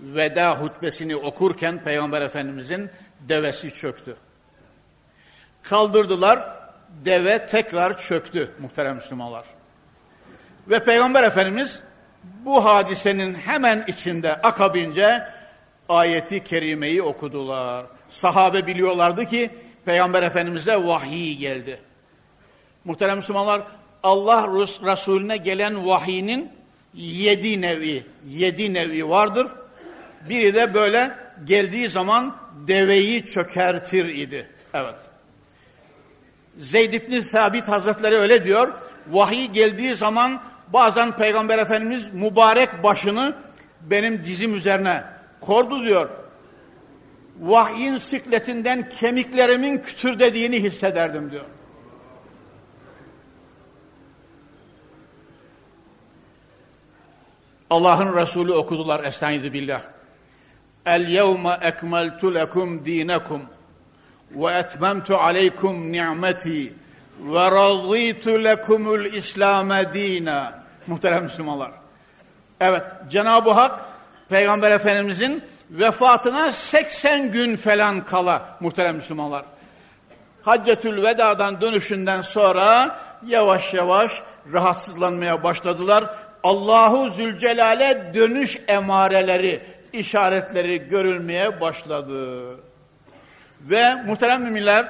Veda hutbesini okurken Peygamber Efendimizin devesi çöktü. Kaldırdılar, deve tekrar çöktü muhterem Müslümanlar. Ve Peygamber Efendimiz bu hadisenin hemen içinde akabince ayeti kerimeyi okudular. Sahabe biliyorlardı ki Peygamber Efendimiz'e vahiy geldi. Muhterem Müslümanlar Allah Resulüne gelen vahiyinin yedi nevi, yedi nevi vardır. Biri de böyle geldiği zaman deveyi çökertir idi. Evet. Zeyd İbni Sabit Hazretleri öyle diyor. Vahiy geldiği zaman bazen Peygamber Efendimiz mübarek başını benim dizim üzerine kordu diyor. Vahyin sikletinden kemiklerimin kütür dediğini hissederdim diyor. Allah'ın Resulü okudular Estaizu billah. El yevme ekmeltu lekum dinekum ve etmemtu aleykum ni'meti ve razıytu lekumul İslam'e dina. Muhterem Müslümanlar. Evet, Cenab-ı Hak Peygamber Efendimizin vefatına 80 gün falan kala muhterem Müslümanlar. Haccetül Veda'dan dönüşünden sonra yavaş yavaş rahatsızlanmaya başladılar. Allahu Zülcelal'e dönüş emareleri, işaretleri görülmeye başladı. Ve muhterem müminler,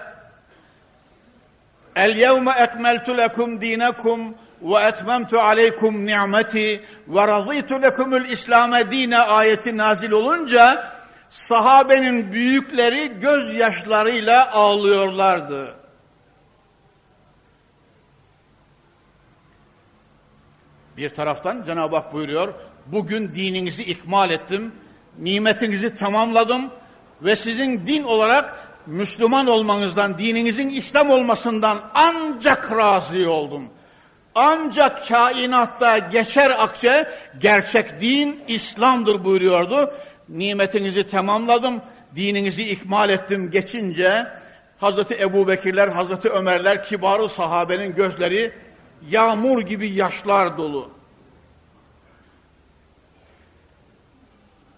El yevme ekmeltu lekum dinekum ve aleykum ni'meti ve razıytu lekumul İslam'e dine ayeti nazil olunca sahabenin büyükleri gözyaşlarıyla ağlıyorlardı. Bir taraftan Cenab-ı Hak buyuruyor, bugün dininizi ikmal ettim, nimetinizi tamamladım ve sizin din olarak Müslüman olmanızdan, dininizin İslam olmasından ancak razı oldum. Ancak kainatta geçer akçe gerçek din İslam'dır buyuruyordu. Nimetinizi tamamladım, dininizi ikmal ettim geçince Hazreti Ebu Bekirler, Hazreti Ömerler, kibarı sahabenin gözleri yağmur gibi yaşlar dolu.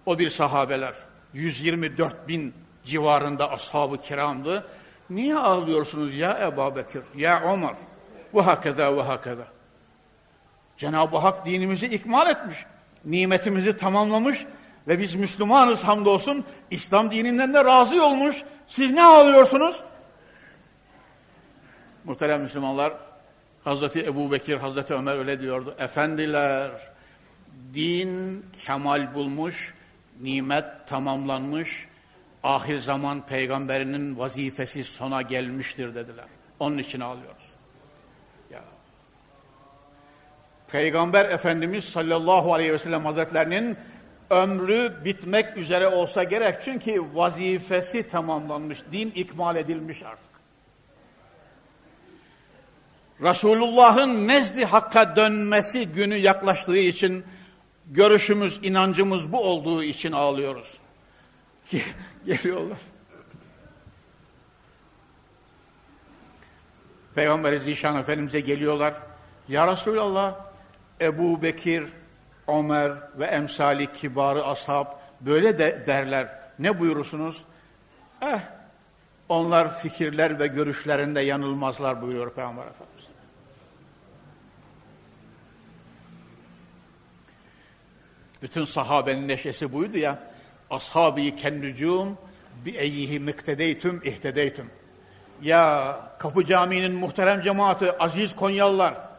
O bir sahabeler. 124 bin civarında ashab-ı kiramdı. Niye ağlıyorsunuz ya Ebu Bekir, ya Ömer? Ve hakeza ve hakeza. Cenab-ı Hak dinimizi ikmal etmiş. Nimetimizi tamamlamış ve biz Müslümanız hamdolsun. İslam dininden de razı olmuş. Siz ne ağlıyorsunuz? Muhterem Müslümanlar, Hazreti Ebu Bekir, Hazreti Ömer öyle diyordu. Efendiler, din kemal bulmuş, nimet tamamlanmış, ahir zaman peygamberinin vazifesi sona gelmiştir dediler. Onun için ağlıyoruz. Ya. Peygamber Efendimiz sallallahu aleyhi ve sellem hazretlerinin ömrü bitmek üzere olsa gerek. Çünkü vazifesi tamamlanmış, din ikmal edilmiş artık. Resulullah'ın nezdi hakka dönmesi günü yaklaştığı için görüşümüz, inancımız bu olduğu için ağlıyoruz. <laughs> Geliyorlar. Peygamber Zişan Efendimiz'e geliyorlar. Ya Resulallah, Ebu Bekir, Ömer ve emsali kibarı ashab böyle de derler. Ne buyurursunuz? Eh, onlar fikirler ve görüşlerinde yanılmazlar buyuruyor Peygamber Efendimiz. Bütün sahabenin neşesi buydu ya. Ashabi kennücum bi eyyihi miktedeytüm ihtedeytüm. Ya Kapı Camii'nin muhterem cemaati, aziz Konyalılar,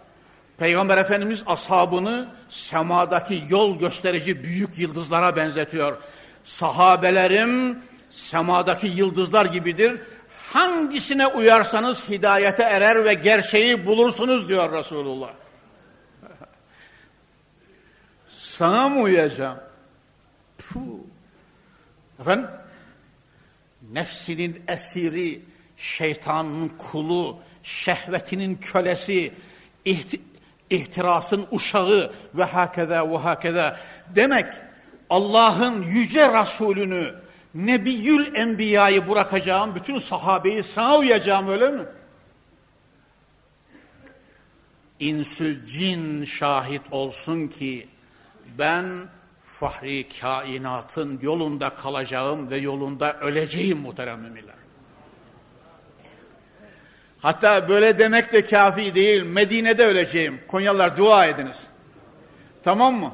Peygamber Efendimiz ashabını semadaki yol gösterici büyük yıldızlara benzetiyor. Sahabelerim semadaki yıldızlar gibidir. Hangisine uyarsanız hidayete erer ve gerçeği bulursunuz diyor Resulullah. <laughs> Sana mı uyacağım? Puh. Efendim? Nefsinin esiri, şeytanın kulu, şehvetinin kölesi, ihtirasın uşağı ve hakeza ve hakeza. Demek Allah'ın yüce Resulünü, Nebiyül Enbiya'yı bırakacağım, bütün sahabeyi sana uyacağım öyle mi? İnsü cin şahit olsun ki ben fahri kainatın yolunda kalacağım ve yolunda öleceğim muhterem müminler. Hatta böyle demek de kafi değil. Medine'de öleceğim. Konyalılar dua ediniz. Tamam mı?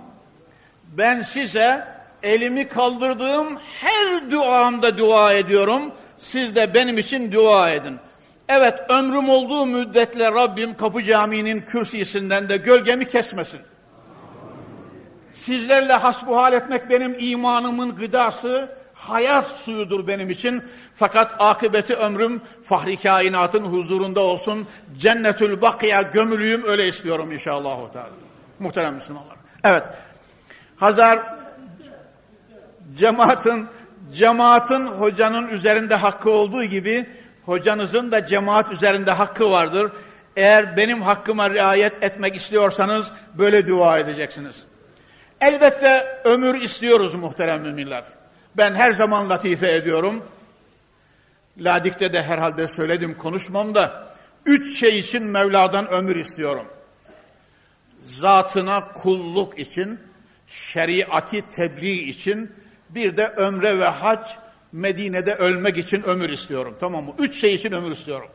Ben size elimi kaldırdığım her duamda dua ediyorum. Siz de benim için dua edin. Evet ömrüm olduğu müddetle Rabbim Kapı Camii'nin kürsüsünden de gölgemi kesmesin. Sizlerle hasbuhal etmek benim imanımın gıdası, hayat suyudur benim için. Fakat akıbeti ömrüm fahri kainatın huzurunda olsun. Cennetül bakiya gömülüyüm öyle istiyorum inşallah. Muhterem Müslümanlar. Evet. Hazar cemaatin cemaatin hocanın üzerinde hakkı olduğu gibi hocanızın da cemaat üzerinde hakkı vardır. Eğer benim hakkıma riayet etmek istiyorsanız böyle dua edeceksiniz. Elbette ömür istiyoruz muhterem müminler. Ben her zaman latife ediyorum. Ladik'te de herhalde söyledim konuşmamda. Üç şey için Mevla'dan ömür istiyorum. Zatına kulluk için, şeriatı tebliğ için, bir de ömre ve hac Medine'de ölmek için ömür istiyorum. Tamam mı? Üç şey için ömür istiyorum.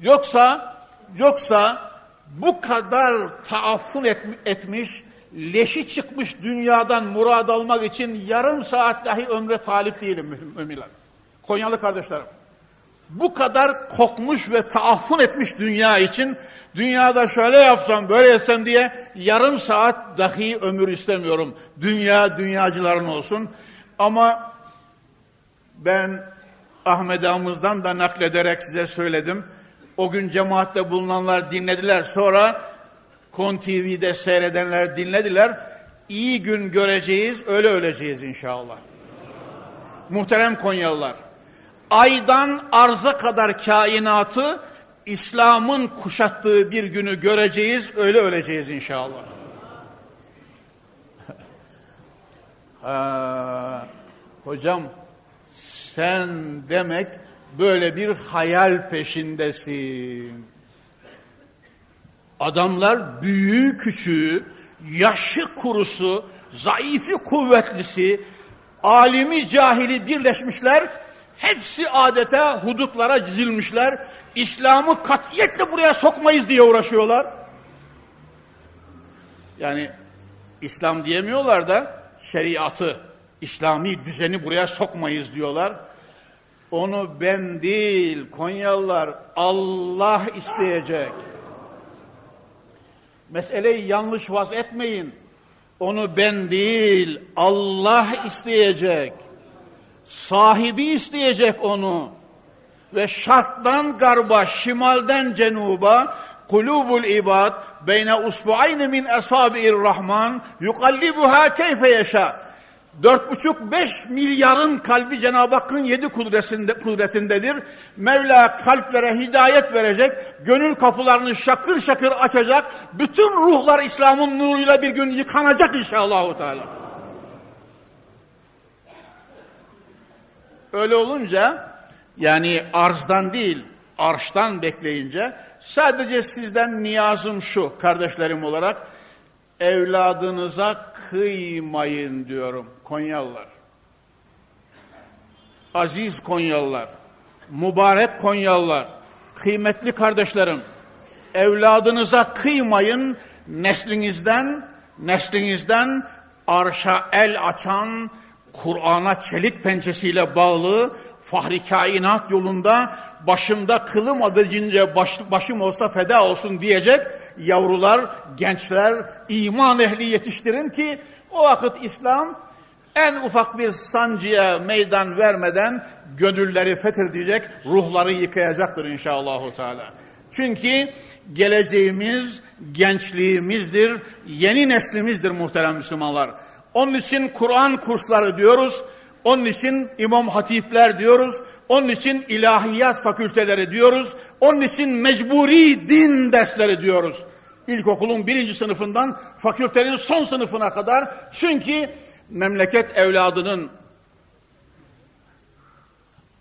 Yoksa, yoksa bu kadar taaffun et, etmiş, leşi çıkmış dünyadan murad almak için yarım saat dahi ömre talip değilim müminler. Konyalı kardeşlerim. Bu kadar kokmuş ve taaffun etmiş dünya için dünyada şöyle yapsam böyle etsem diye yarım saat dahi ömür istemiyorum. Dünya dünyacıların olsun. Ama ben Ahmet Ağamız'dan da naklederek size söyledim. O gün cemaatte bulunanlar dinlediler. Sonra Kon TV'de seyredenler dinlediler. İyi gün göreceğiz, öyle öleceğiz inşallah. Muhterem Konyalılar, aydan arza kadar kainatı İslam'ın kuşattığı bir günü göreceğiz, öyle öleceğiz inşallah. <laughs> ha, hocam, sen demek böyle bir hayal peşindesin. Adamlar büyüğü küçüğü, yaşı kurusu, zayıfı kuvvetlisi, alimi cahili birleşmişler. Hepsi adeta hudutlara dizilmişler. İslam'ı katiyetle buraya sokmayız diye uğraşıyorlar. Yani İslam diyemiyorlar da şeriatı, İslami düzeni buraya sokmayız diyorlar. Onu ben değil Konyalılar Allah isteyecek. Meseleyi yanlış vaz etmeyin. Onu ben değil Allah isteyecek. Sahibi isteyecek onu. Ve şarttan garba, şimalden cenuba, kulubul ibad, beyne usbu'ayni min esabi'ir rahman, yukallibuha keyfe yaşa. Dört buçuk beş milyarın kalbi Cenab-ı Hakk'ın yedi kudretinde, kudretindedir. Mevla kalplere hidayet verecek, gönül kapılarını şakır şakır açacak. Bütün ruhlar İslam'ın nuruyla bir gün yıkanacak inşallah. Teala. Öyle olunca yani arzdan değil arştan bekleyince sadece sizden niyazım şu kardeşlerim olarak evladınıza kıymayın diyorum Konyalılar. Aziz Konyalılar, mübarek Konyalılar, kıymetli kardeşlerim, evladınıza kıymayın, neslinizden, neslinizden arşa el açan, Kur'an'a çelik pençesiyle bağlı, fahri kainat yolunda başımda kılım adıcınca baş, başım olsa feda olsun diyecek yavrular, gençler, iman ehli yetiştirin ki o vakit İslam en ufak bir sancıya meydan vermeden gönülleri fethedecek, ruhları yıkayacaktır inşallah. Teala. Çünkü geleceğimiz gençliğimizdir, yeni neslimizdir muhterem Müslümanlar. Onun için Kur'an kursları diyoruz, onun için İmam Hatipler diyoruz, onun için ilahiyat fakülteleri diyoruz, onun için mecburi din dersleri diyoruz. İlkokulun birinci sınıfından fakültenin son sınıfına kadar. Çünkü memleket evladının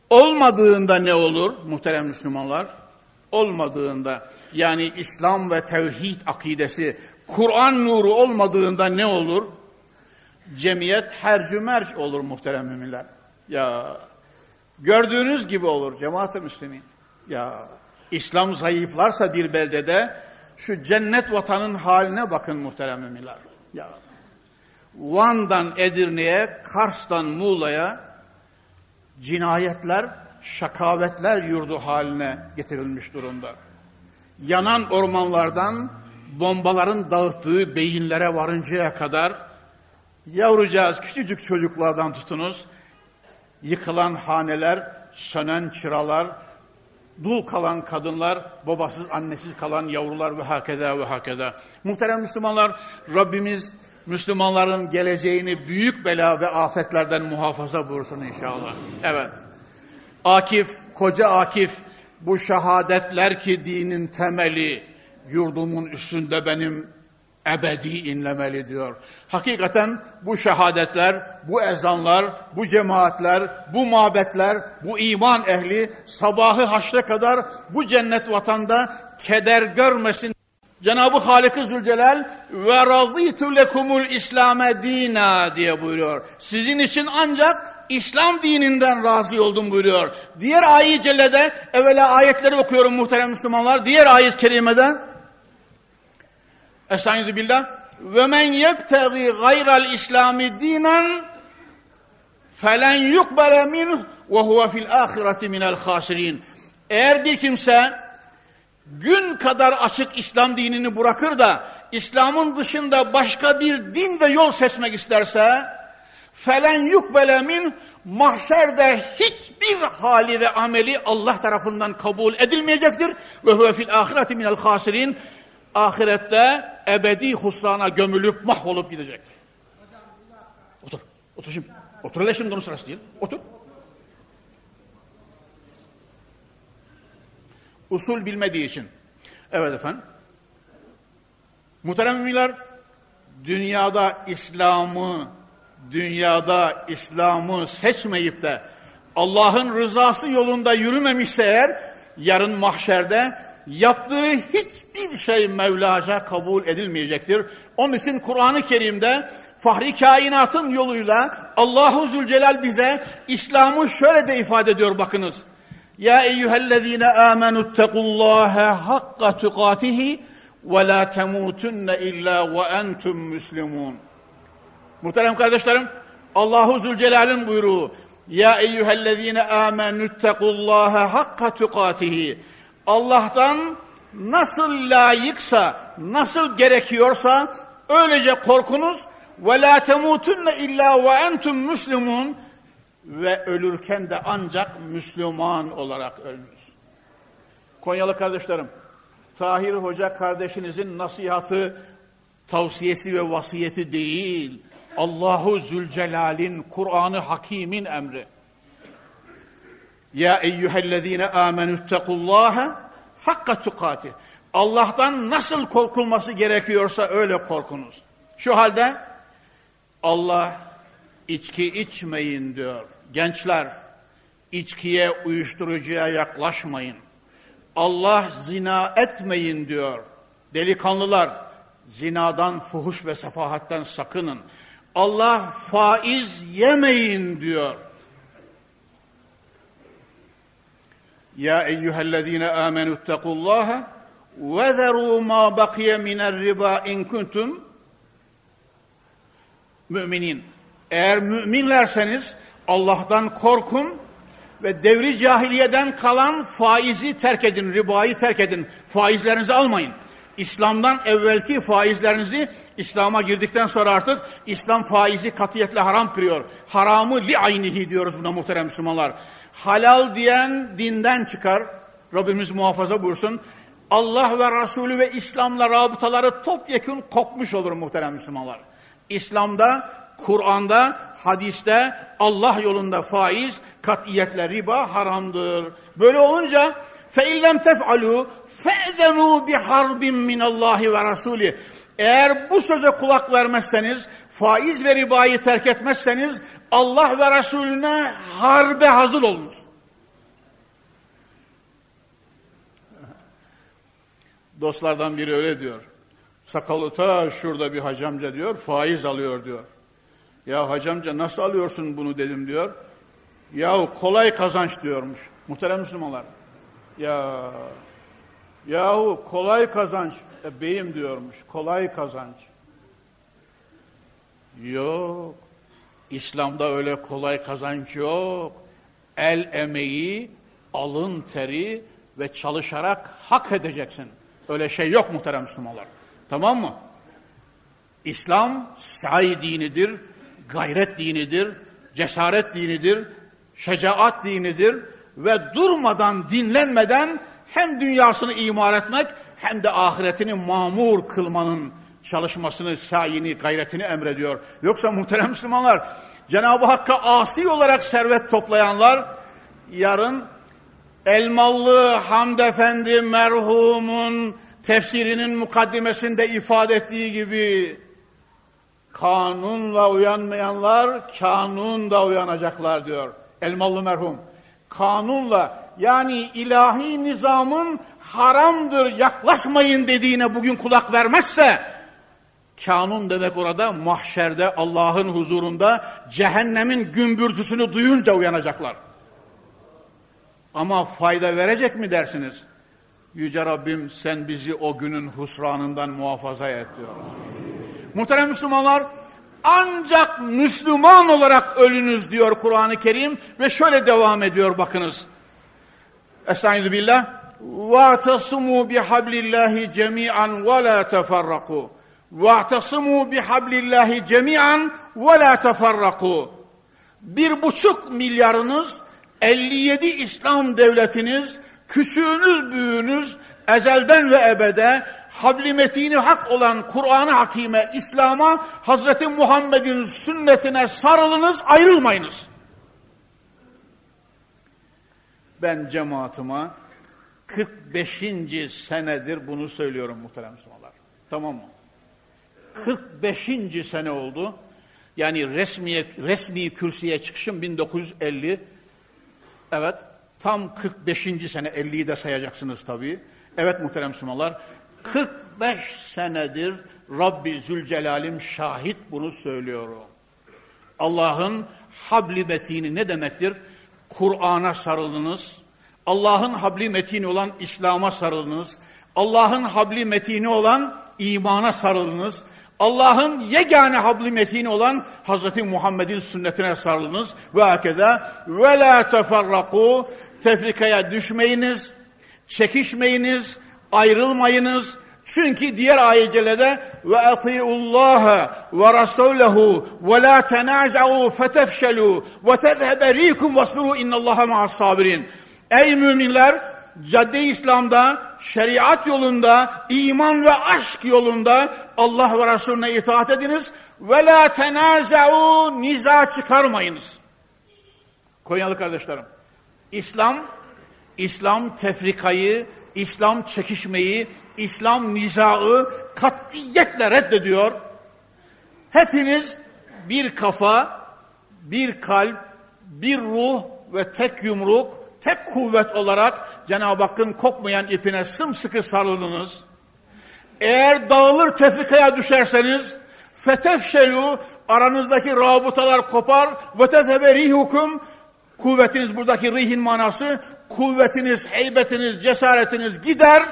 olmadığında ne olur muhterem Müslümanlar? Olmadığında yani İslam ve tevhid akidesi, Kur'an nuru olmadığında ne olur? Cemiyet hercümerc olur muhterem müminler. Ya gördüğünüz gibi olur cemaat-ı müslümin. Ya İslam zayıflarsa bir beldede şu cennet vatanın haline bakın muhterem müminler. Ya Van'dan Edirne'ye, Kars'tan Muğla'ya cinayetler, şakavetler yurdu haline getirilmiş durumda. Yanan ormanlardan bombaların dağıttığı beyinlere varıncaya kadar yavrucağız küçücük çocuklardan tutunuz, yıkılan haneler, sönen çıralar, dul kalan kadınlar, babasız annesiz kalan yavrular ve hakeza ve hakeza. Muhterem Müslümanlar, Rabbimiz Müslümanların geleceğini büyük bela ve afetlerden muhafaza buyursun inşallah. Evet. Akif, koca Akif, bu şehadetler ki dinin temeli, yurdumun üstünde benim ebedi inlemeli diyor. Hakikaten bu şehadetler, bu ezanlar, bu cemaatler, bu mabetler, bu iman ehli sabahı haşre kadar bu cennet vatanda keder görmesin. Cenab-ı Halik-i Zülcelal ve razîtü lekumul İslame dina diye buyuruyor. Sizin için ancak İslam dininden razı oldum buyuruyor. Diğer ayet cellede evvela ayetleri okuyorum muhterem Müslümanlar. Diğer ayet kerimede Estaizu billah. Ve men yebtegi gayral İslami dinen felen yukbele minh ve huve fil ahireti minel hasirin. Eğer bir kimse gün kadar açık İslam dinini bırakır da İslam'ın dışında başka bir din ve yol seçmek isterse felen yukbele min mahşerde hiçbir hali ve ameli Allah tarafından kabul edilmeyecektir. Ve huve fil ahireti minel hasirin ahirette ebedi husrana gömülüp mahvolup gidecek. Otur. Otur şimdi. Otur hele şimdi onun sırası değil. Otur. Usul bilmediği için. Evet efendim. Muhterem müminler, dünyada İslam'ı, dünyada İslam'ı seçmeyip de Allah'ın rızası yolunda yürümemişse eğer, yarın mahşerde yaptığı hiçbir şey Mevlaca kabul edilmeyecektir. Onun için Kur'an-ı Kerim'de fahri kainatın yoluyla Allahu Zülcelal bize İslam'ı şöyle de ifade ediyor bakınız. Ya eyyühellezine amenüttekullâhe hakka tukatihi ve la temutunne illa ve entum müslimun. Muhterem kardeşlerim, Allahu Zülcelal'in buyruğu Ya eyyühellezine amenüttekullâhe hakka tukatihi Allah'tan nasıl layıksa, nasıl gerekiyorsa öylece korkunuz ve la temutunne illa ve entum müslimun ve ölürken de ancak Müslüman olarak ölünüz. Konyalı kardeşlerim, Tahir Hoca kardeşinizin nasihatı, tavsiyesi ve vasiyeti değil, Allahu Zülcelal'in, Kur'an-ı Hakim'in emri. Ya eyyühellezine amenüttekullâhe hakka tukati. Allah'tan nasıl korkulması gerekiyorsa öyle korkunuz. Şu halde Allah içki içmeyin diyor. Gençler içkiye, uyuşturucuya yaklaşmayın. Allah zina etmeyin diyor. Delikanlılar zinadan, fuhuş ve sefahatten sakının. Allah faiz yemeyin diyor. Ya eyyühellezine amenüttekullaha ve zerû mâ bakiye miner riba in kuntum müminin. Eğer müminlerseniz Allah'tan korkun ve devri cahiliyeden kalan faizi terk edin, ribayı terk edin. Faizlerinizi almayın. İslam'dan evvelki faizlerinizi İslam'a girdikten sonra artık İslam faizi katiyetle haram kırıyor. Haramı li aynihi diyoruz buna muhterem Müslümanlar. Halal diyen dinden çıkar. Rabbimiz muhafaza buyursun. Allah ve Resulü ve İslam'la rabıtaları topyekun kopmuş olur muhterem Müslümanlar. İslam'da, Kur'an'da, hadiste, Allah yolunda faiz, katiyetle riba haramdır. Böyle olunca فَاِلَّمْ تَفْعَلُوا فَاَذَنُوا بِحَرْبٍ مِنَ اللّٰهِ وَرَسُولِهِ Eğer bu söze kulak vermezseniz, faiz ve ribayı terk etmezseniz, Allah ve Resulüne harbe hazır olunuz. Dostlardan biri öyle diyor. Sakalı ta şurada bir hacamca diyor, faiz alıyor diyor. Ya hacamca nasıl alıyorsun bunu dedim diyor. Yahu kolay kazanç diyormuş. Muhterem Müslümanlar. Ya yahu kolay kazanç. E, beyim diyormuş. Kolay kazanç. Yok. İslam'da öyle kolay kazanç yok. El emeği, alın teri ve çalışarak hak edeceksin. Öyle şey yok muhterem Müslümanlar. Tamam mı? İslam say dinidir, gayret dinidir, cesaret dinidir, şecaat dinidir ve durmadan, dinlenmeden hem dünyasını imar etmek hem de ahiretini mamur kılmanın çalışmasını, sayini, gayretini emrediyor. Yoksa muhterem Müslümanlar, Cenab-ı Hakk'a asi olarak servet toplayanlar, yarın Elmalı Hamd Efendi merhumun tefsirinin mukaddimesinde ifade ettiği gibi kanunla uyanmayanlar kanunla uyanacaklar diyor. Elmalı merhum. Kanunla yani ilahi nizamın haramdır yaklaşmayın dediğine bugün kulak vermezse kanun demek orada mahşerde Allah'ın huzurunda cehennemin gümbürtüsünü duyunca uyanacaklar. Ama fayda verecek mi dersiniz? Yüce Rabbim sen bizi o günün husranından muhafaza et diyoruz. Muhterem Müslümanlar, ancak Müslüman olarak ölünüz diyor Kur'an-ı Kerim ve şöyle devam ediyor bakınız. Estaizu billah. وَاَعْتَصِمُوا بِحَبْلِ اللّٰهِ جَمِيعًا وَلَا تَفَرَّقُوا وَاعْتَصِمُوا بِحَبْلِ اللّٰهِ جَمِيعًا وَلَا تَفَرَّقُوا Bir buçuk milyarınız, 57 İslam devletiniz, küçüğünüz büyüğünüz, ezelden ve ebede habli metini hak olan Kur'an-ı Hakime, İslam'a, Hazreti Muhammed'in sünnetine sarılınız, ayrılmayınız. Ben cemaatime 45. senedir bunu söylüyorum muhterem Müslümanlar. Tamam mı? 45. sene oldu. Yani resmi, resmi kürsüye çıkışım 1950. Evet, tam 45. sene, 50'yi de sayacaksınız tabii. Evet muhterem Müslümanlar, 45 senedir Rabbi Zülcelal'im şahit bunu söylüyorum. Allah'ın habli metini ne demektir? Kur'an'a sarılınız. Allah'ın habli metini olan İslam'a sarılınız. Allah'ın habli metini olan imana sarılınız. Allah'ın yegane habli metini olan Hz. Muhammed'in sünnetine sarılınız. Ve hakeza ve la teferraku tefrikaya düşmeyiniz, çekişmeyiniz, ayrılmayınız. Çünkü diğer ayetcelerde ve atiullaha ve rasulehu ve la tenaza'u fetefşelu ve tezhebe rikum vasbiru innallaha ma'as sabirin. Ey müminler cadde İslam'da, şeriat yolunda, iman ve aşk yolunda Allah ve Resulüne itaat ediniz. Ve la tenaza'u niza çıkarmayınız. Konyalı kardeşlerim. İslam, İslam tefrikayı, İslam çekişmeyi, İslam nizaı katiyetle reddediyor. Hepiniz bir kafa, bir kalp, bir ruh ve tek yumruk, tek kuvvet olarak Cenab-ı Hakk'ın kokmayan ipine sımsıkı sarılınız. Eğer dağılır tefrikaya düşerseniz, fetefşelu aranızdaki rabıtalar kopar ve tezebe rihukum kuvvetiniz buradaki rihin manası kuvvetiniz, heybetiniz, cesaretiniz gider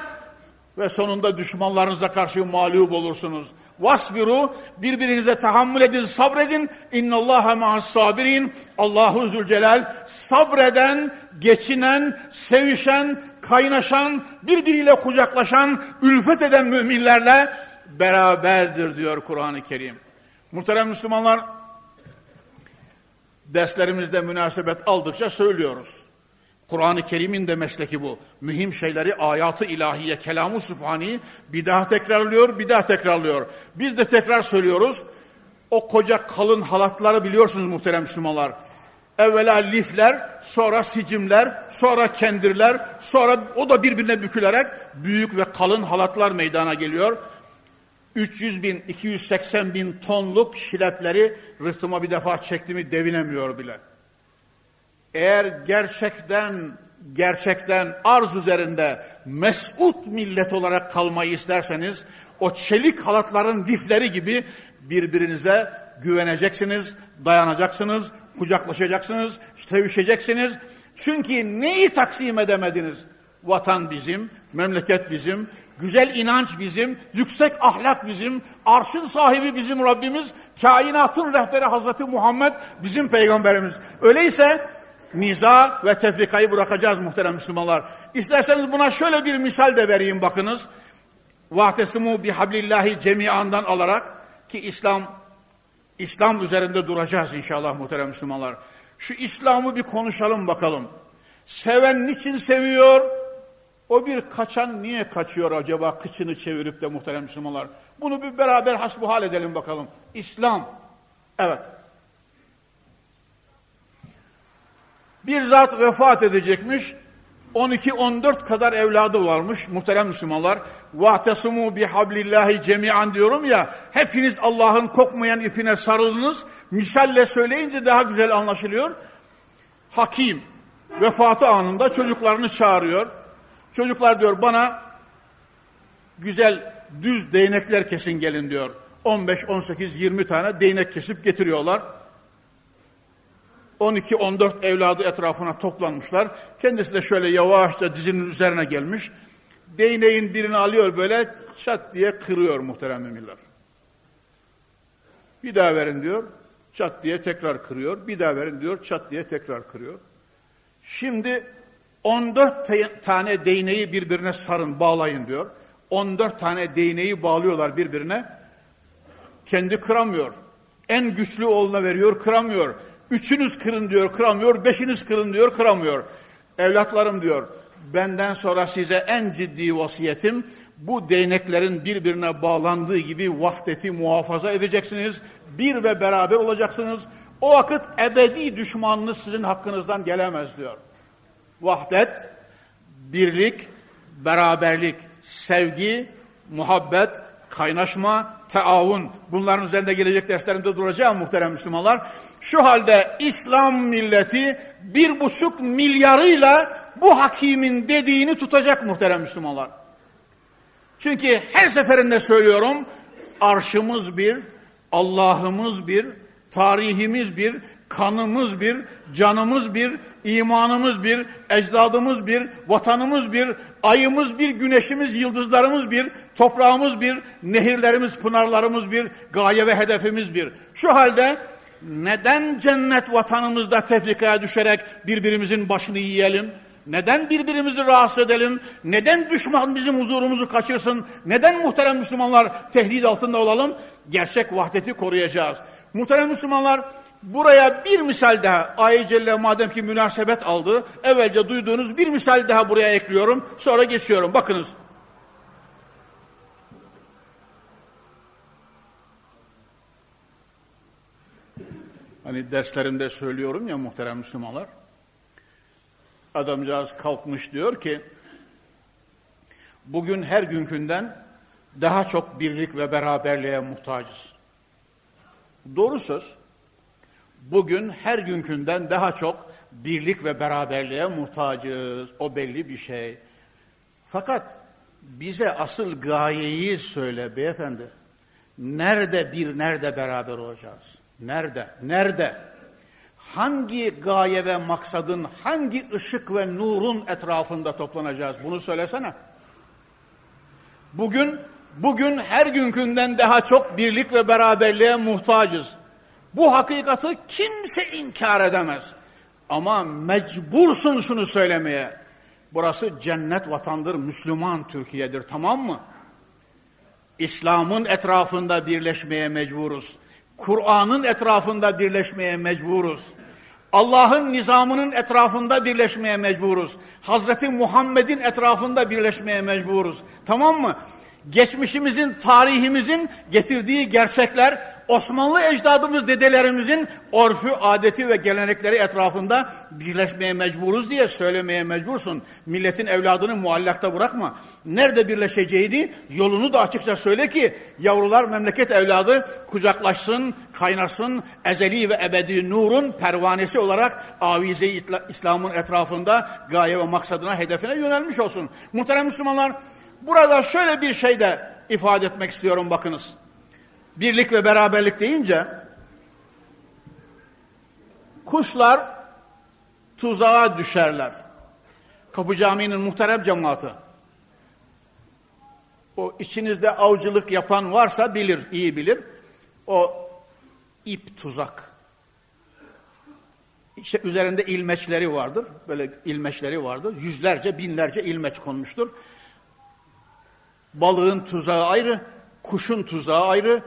ve sonunda düşmanlarınıza karşı mağlup olursunuz. Vasbiru birbirinize tahammül edin, sabredin. İnnallâhe ma'as sabirin. Allahu Zülcelal sabreden, geçinen, sevişen, kaynaşan, birbiriyle kucaklaşan, ülfet eden müminlerle beraberdir diyor Kur'an-ı Kerim. Muhterem Müslümanlar, derslerimizde münasebet aldıkça söylüyoruz. Kur'an-ı Kerim'in de mesleki bu. Mühim şeyleri ayatı ilahiye, kelamı sübhani bir daha tekrarlıyor, bir daha tekrarlıyor. Biz de tekrar söylüyoruz. O koca kalın halatları biliyorsunuz muhterem Müslümanlar. Evvela lifler, sonra sicimler, sonra kendirler, sonra o da birbirine bükülerek büyük ve kalın halatlar meydana geliyor. 300 bin, 280 bin tonluk şilepleri rıhtıma bir defa çektiğimi devinemiyor bile. Eğer gerçekten gerçekten arz üzerinde mesut millet olarak kalmayı isterseniz o çelik halatların difleri gibi birbirinize güveneceksiniz, dayanacaksınız, kucaklaşacaksınız, sevişeceksiniz. Çünkü neyi taksim edemediniz? Vatan bizim, memleket bizim, güzel inanç bizim, yüksek ahlak bizim, arşın sahibi bizim Rabbimiz, kainatın rehberi Hazreti Muhammed bizim peygamberimiz. Öyleyse niza ve tefrikayı bırakacağız muhterem Müslümanlar. İsterseniz buna şöyle bir misal de vereyim bakınız. Vahtesimu bihablillahi cemiandan alarak ki İslam İslam üzerinde duracağız inşallah muhterem Müslümanlar. Şu İslam'ı bir konuşalım bakalım. Seven niçin seviyor? O bir kaçan niye kaçıyor acaba kıçını çevirip de muhterem Müslümanlar? Bunu bir beraber hasbuhal edelim bakalım. İslam. Evet. Bir zat vefat edecekmiş. 12-14 kadar evladı varmış muhterem Müslümanlar. وَاَعْتَصُمُوا بِحَبْلِ cemiyan diyorum ya, hepiniz Allah'ın kokmayan ipine sarıldınız. Misalle söyleyince daha güzel anlaşılıyor. Hakim, vefatı anında çocuklarını çağırıyor. Çocuklar diyor bana güzel düz değnekler kesin gelin diyor. 15, 18, 20 tane değnek kesip getiriyorlar. 12-14 evladı etrafına toplanmışlar. Kendisi de şöyle yavaşça dizinin üzerine gelmiş. değneğin birini alıyor böyle çat diye kırıyor muhterem müminler. Bir daha verin diyor, çat diye tekrar kırıyor. Bir daha verin diyor, çat diye tekrar kırıyor. Şimdi 14 tane değneği birbirine sarın, bağlayın diyor. 14 tane değneği bağlıyorlar birbirine. Kendi kıramıyor. En güçlü oğluna veriyor, kıramıyor. Üçünüz kırın diyor, kıramıyor. Beşiniz kırın diyor, kıramıyor. Evlatlarım diyor, benden sonra size en ciddi vasiyetim, bu değneklerin birbirine bağlandığı gibi vahdeti muhafaza edeceksiniz. Bir ve beraber olacaksınız. O vakit ebedi düşmanınız sizin hakkınızdan gelemez diyor. Vahdet, birlik, beraberlik, sevgi, muhabbet, kaynaşma, teavun. Bunların üzerinde gelecek derslerimde duracağım muhterem Müslümanlar. Şu halde İslam milleti bir buçuk milyarıyla bu hakimin dediğini tutacak muhterem Müslümanlar. Çünkü her seferinde söylüyorum, arşımız bir, Allah'ımız bir, tarihimiz bir, kanımız bir, canımız bir, imanımız bir, ecdadımız bir, vatanımız bir, ayımız bir, güneşimiz, yıldızlarımız bir, toprağımız bir, nehirlerimiz, pınarlarımız bir, gaye ve hedefimiz bir. Şu halde neden cennet vatanımızda tefrikaya düşerek birbirimizin başını yiyelim? Neden birbirimizi rahatsız edelim? Neden düşman bizim huzurumuzu kaçırsın? Neden muhterem Müslümanlar tehdit altında olalım? Gerçek vahdeti koruyacağız. Muhterem Müslümanlar buraya bir misal daha ayet Celle madem ki münasebet aldı. Evvelce duyduğunuz bir misal daha buraya ekliyorum. Sonra geçiyorum. Bakınız. Hani derslerimde söylüyorum ya muhterem Müslümanlar. Adamcağız kalkmış diyor ki bugün her günkünden daha çok birlik ve beraberliğe muhtacız. Doğru söz. Bugün her günkünden daha çok birlik ve beraberliğe muhtacız. O belli bir şey. Fakat bize asıl gayeyi söyle beyefendi. Nerede bir, nerede beraber olacağız? Nerede? Nerede? hangi gaye ve maksadın, hangi ışık ve nurun etrafında toplanacağız? Bunu söylesene. Bugün, bugün her günkünden daha çok birlik ve beraberliğe muhtacız. Bu hakikati kimse inkar edemez. Ama mecbursun şunu söylemeye. Burası cennet vatandır, Müslüman Türkiye'dir tamam mı? İslam'ın etrafında birleşmeye mecburuz. Kur'an'ın etrafında birleşmeye mecburuz. Allah'ın nizamının etrafında birleşmeye mecburuz. Hazreti Muhammed'in etrafında birleşmeye mecburuz. Tamam mı? Geçmişimizin, tarihimizin getirdiği gerçekler Osmanlı ecdadımız, dedelerimizin orfü, adeti ve gelenekleri etrafında birleşmeye mecburuz diye söylemeye mecbursun. Milletin evladını muallakta bırakma. Nerede birleşeceğini yolunu da açıkça söyle ki yavrular memleket evladı kucaklaşsın, kaynasın, ezeli ve ebedi nurun pervanesi olarak avize İslam'ın etrafında gaye ve maksadına, hedefine yönelmiş olsun. Muhterem Müslümanlar, burada şöyle bir şey de ifade etmek istiyorum bakınız birlik ve beraberlik deyince kuşlar tuzağa düşerler. Kapı Camii'nin muhterem cemaati. O içinizde avcılık yapan varsa bilir, iyi bilir. O ip tuzak. İşte üzerinde ilmeçleri vardır. Böyle ilmeçleri vardır. Yüzlerce, binlerce ilmeç konmuştur. Balığın tuzağı ayrı, kuşun tuzağı ayrı,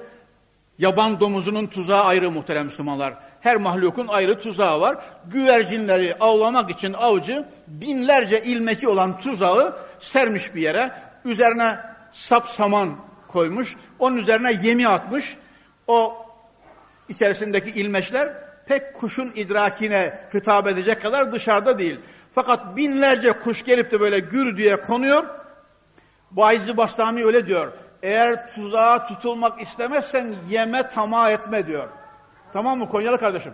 Yaban domuzunun tuzağı ayrı muhterem Müslümanlar. Her mahlukun ayrı tuzağı var. Güvercinleri avlamak için avcı binlerce ilmeci olan tuzağı sermiş bir yere. Üzerine sap saman koymuş. Onun üzerine yemi atmış. O içerisindeki ilmeçler pek kuşun idrakine hitap edecek kadar dışarıda değil. Fakat binlerce kuş gelip de böyle gür diye konuyor. Bayezid Bastami öyle diyor. Eğer tuzağa tutulmak istemezsen yeme tamah etme diyor. Tamam mı Konyalı kardeşim?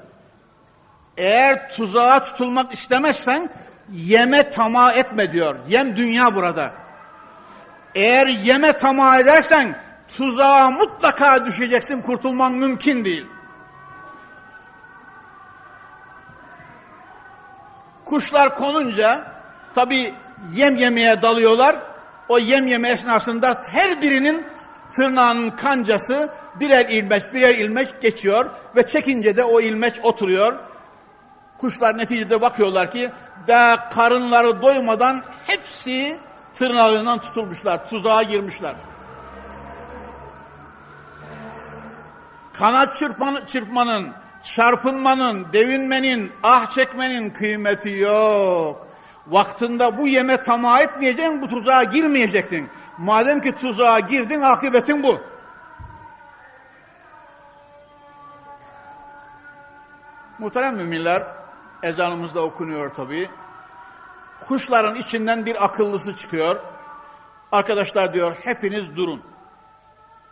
Eğer tuzağa tutulmak istemezsen yeme tamah etme diyor. Yem dünya burada. Eğer yeme tamah edersen tuzağa mutlaka düşeceksin kurtulman mümkün değil. Kuşlar konunca tabi yem yemeye dalıyorlar o yem yeme esnasında her birinin tırnağının kancası birer ilmeç birer ilmeç geçiyor ve çekince de o ilmeç oturuyor. Kuşlar neticede bakıyorlar ki daha karınları doymadan hepsi tırnağından tutulmuşlar, tuzağa girmişler. Kanat çırpman, çırpmanın, çarpınmanın, devinmenin, ah çekmenin kıymeti yok. Vaktinde bu yeme tamah etmeyeceksin, bu tuzağa girmeyecektin. Madem ki tuzağa girdin, akıbetin bu. Muhterem müminler, ezanımızda okunuyor tabii. Kuşların içinden bir akıllısı çıkıyor. Arkadaşlar diyor, hepiniz durun.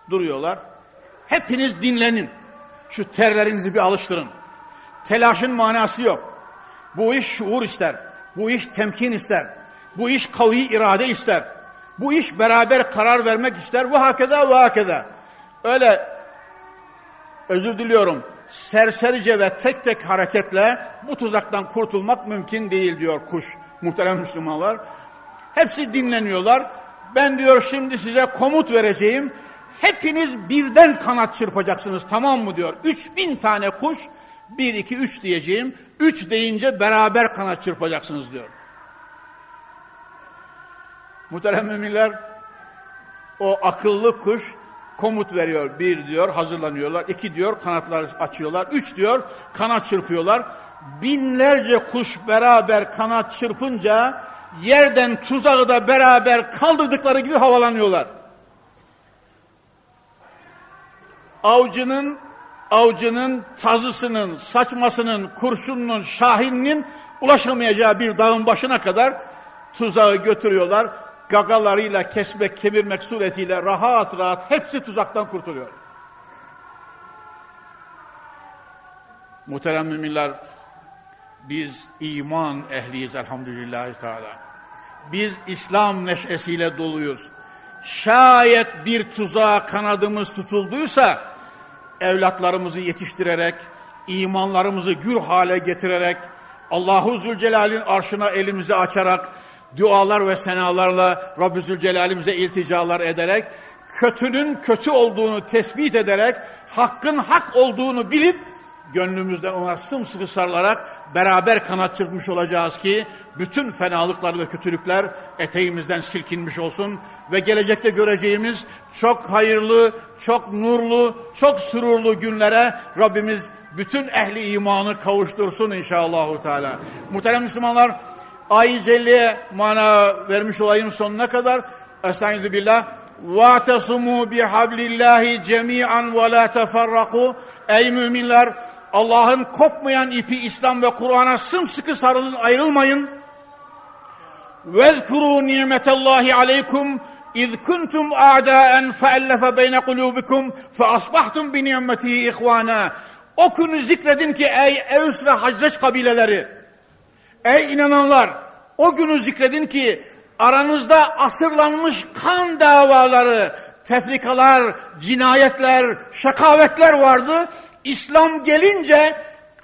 Duruyorlar. Hepiniz dinlenin. Şu terlerinizi bir alıştırın. Telaşın manası yok. Bu iş şuur ister. Bu iş temkin ister. Bu iş kavi irade ister. Bu iş beraber karar vermek ister. Bu hakeza ve hakeza. Öyle özür diliyorum. Serserice ve tek tek hareketle bu tuzaktan kurtulmak mümkün değil diyor kuş. Muhterem Müslümanlar. Hepsi dinleniyorlar. Ben diyor şimdi size komut vereceğim. Hepiniz birden kanat çırpacaksınız tamam mı diyor. Üç bin tane kuş bir iki üç diyeceğim. Üç deyince beraber kanat çırpacaksınız diyor. Muhterem müminler o akıllı kuş komut veriyor. Bir diyor hazırlanıyorlar. iki diyor kanatlar açıyorlar. Üç diyor kanat çırpıyorlar. Binlerce kuş beraber kanat çırpınca yerden tuzağı da beraber kaldırdıkları gibi havalanıyorlar. Avcının avcının tazısının, saçmasının, kurşununun, şahininin ulaşamayacağı bir dağın başına kadar tuzağı götürüyorlar. Gagalarıyla kesmek, kemirmek suretiyle rahat rahat hepsi tuzaktan kurtuluyor. Muhterem müminler, biz iman ehliyiz elhamdülillahi teala. Biz İslam neşesiyle doluyuz. Şayet bir tuzağa kanadımız tutulduysa, evlatlarımızı yetiştirerek, imanlarımızı gür hale getirerek, Allahu Zülcelal'in arşına elimizi açarak, dualar ve senalarla Rabbi Zülcelal'imize ilticalar ederek, kötünün kötü olduğunu tespit ederek, hakkın hak olduğunu bilip, gönlümüzden ona sımsıkı sarılarak beraber kanat çırpmış olacağız ki bütün fenalıklar ve kötülükler eteğimizden silkinmiş olsun ve gelecekte göreceğimiz çok hayırlı, çok nurlu, çok sürurlu günlere Rabbimiz bütün ehli imanı kavuştursun inşallahü teala. Muhterem Müslümanlar, Ay-ı Celle'ye mana vermiş olayım sonuna kadar. Estaizu billah. وَاَتَصُمُوا بِحَبْلِ اللّٰهِ جَمِيعًا وَلَا تَفَرَّقُوا Ey müminler! Allah'ın kopmayan ipi İslam ve Kur'an'a sımsıkı sarılın, ayrılmayın. وَذْكُرُوا نِعْمَةَ اللّٰهِ عَلَيْكُمْ اِذْ كُنْتُمْ اَعْدَاءً فَأَلَّفَ بَيْنَ قُلُوبِكُمْ فَأَصْبَحْتُمْ بِنِعْمَتِهِ اِخْوَانًا O günü zikredin ki ey Evs ve Hazreç kabileleri, ey inananlar, o günü zikredin ki aranızda asırlanmış kan davaları, tefrikalar, cinayetler, şakavetler vardı. İslam gelince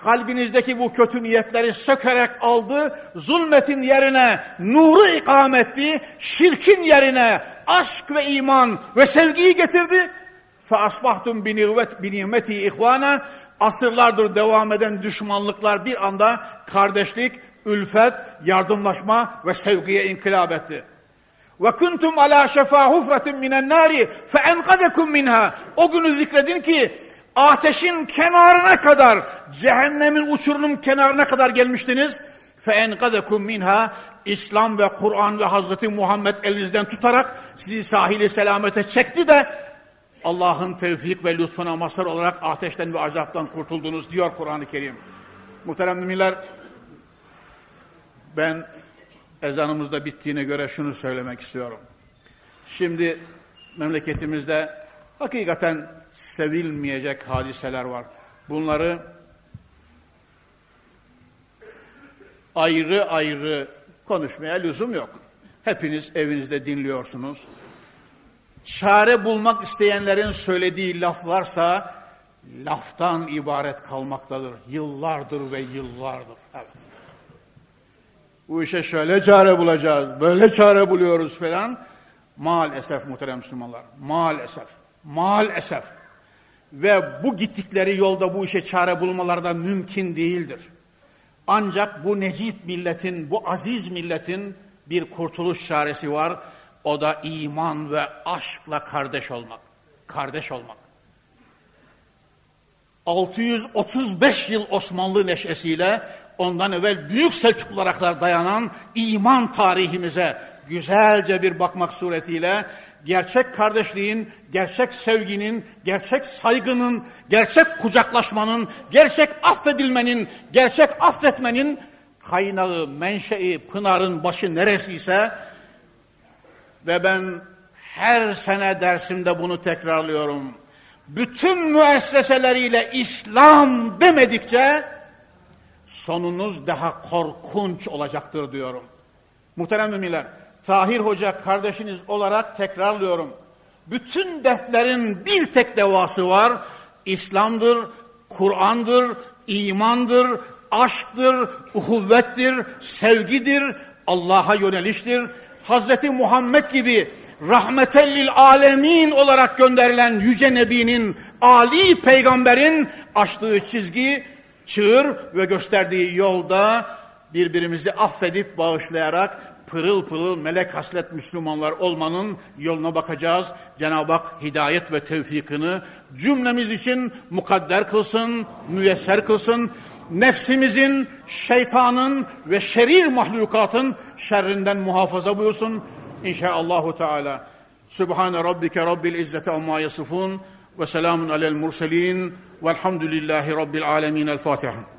kalbinizdeki bu kötü niyetleri sökerek aldı, zulmetin yerine nuru ikametti, şirkin yerine aşk ve iman ve sevgiyi getirdi. فَاَصْبَحْتُمْ بِنِعْمَتِهِ ihvana Asırlardır devam eden düşmanlıklar bir anda kardeşlik, ülfet, yardımlaşma ve sevgiye inkılap etti. Ve kuntum ala şefa hufratin minen nari fe enkadekum minha. O günü zikredin ki ateşin kenarına kadar, cehennemin uçurunun kenarına kadar gelmiştiniz. Enkadekum minha. İslam ve Kur'an ve Hazreti Muhammed elinizden tutarak sizi sahili selamete çekti de Allah'ın tevfik ve lütfuna mazhar olarak ateşten ve azaptan kurtuldunuz diyor Kur'an-ı Kerim. Muhterem müminler, ben ezanımızda bittiğine göre şunu söylemek istiyorum. Şimdi memleketimizde hakikaten sevilmeyecek hadiseler var. Bunları ayrı ayrı konuşmaya lüzum yok. Hepiniz evinizde dinliyorsunuz. Çare bulmak isteyenlerin söylediği laflarsa laftan ibaret kalmaktadır. Yıllardır ve yıllardır. Evet. Bu işe şöyle çare bulacağız, böyle çare buluyoruz falan. Maalesef muhterem Müslümanlar, maalesef, maalesef. Ve bu gittikleri yolda bu işe çare bulmaları da mümkün değildir. Ancak bu necip milletin, bu aziz milletin bir kurtuluş çaresi var. O da iman ve aşkla kardeş olmak. Kardeş olmak. 635 yıl Osmanlı neşesiyle ondan evvel büyük Selçuklulara kadar dayanan iman tarihimize güzelce bir bakmak suretiyle gerçek kardeşliğin, gerçek sevginin, gerçek saygının, gerçek kucaklaşmanın, gerçek affedilmenin, gerçek affetmenin kaynağı, menşei, pınarın başı neresiyse ve ben her sene dersimde bunu tekrarlıyorum. Bütün müesseseleriyle İslam demedikçe sonunuz daha korkunç olacaktır diyorum. Muhterem müminler, Tahir Hoca kardeşiniz olarak tekrarlıyorum. Bütün dertlerin bir tek devası var. İslam'dır, Kur'an'dır, imandır, aşktır, uhuvvettir, sevgidir, Allah'a yöneliştir. Hazreti Muhammed gibi rahmetellil alemin olarak gönderilen Yüce Nebi'nin, Ali Peygamber'in açtığı çizgi, çığır ve gösterdiği yolda birbirimizi affedip bağışlayarak pırıl pırıl melek haslet Müslümanlar olmanın yoluna bakacağız. Cenab-ı Hak hidayet ve tevfikini cümlemiz için mukadder kılsın, müyesser kılsın. Nefsimizin, şeytanın ve şerir mahlukatın şerrinden muhafaza buyursun. İnşaallahu Teala. Sübhane Rabbike Rabbil İzzeti Amma Yasifun ve selamun alel murselin velhamdülillahi Rabbil Alemin. El Fatiha.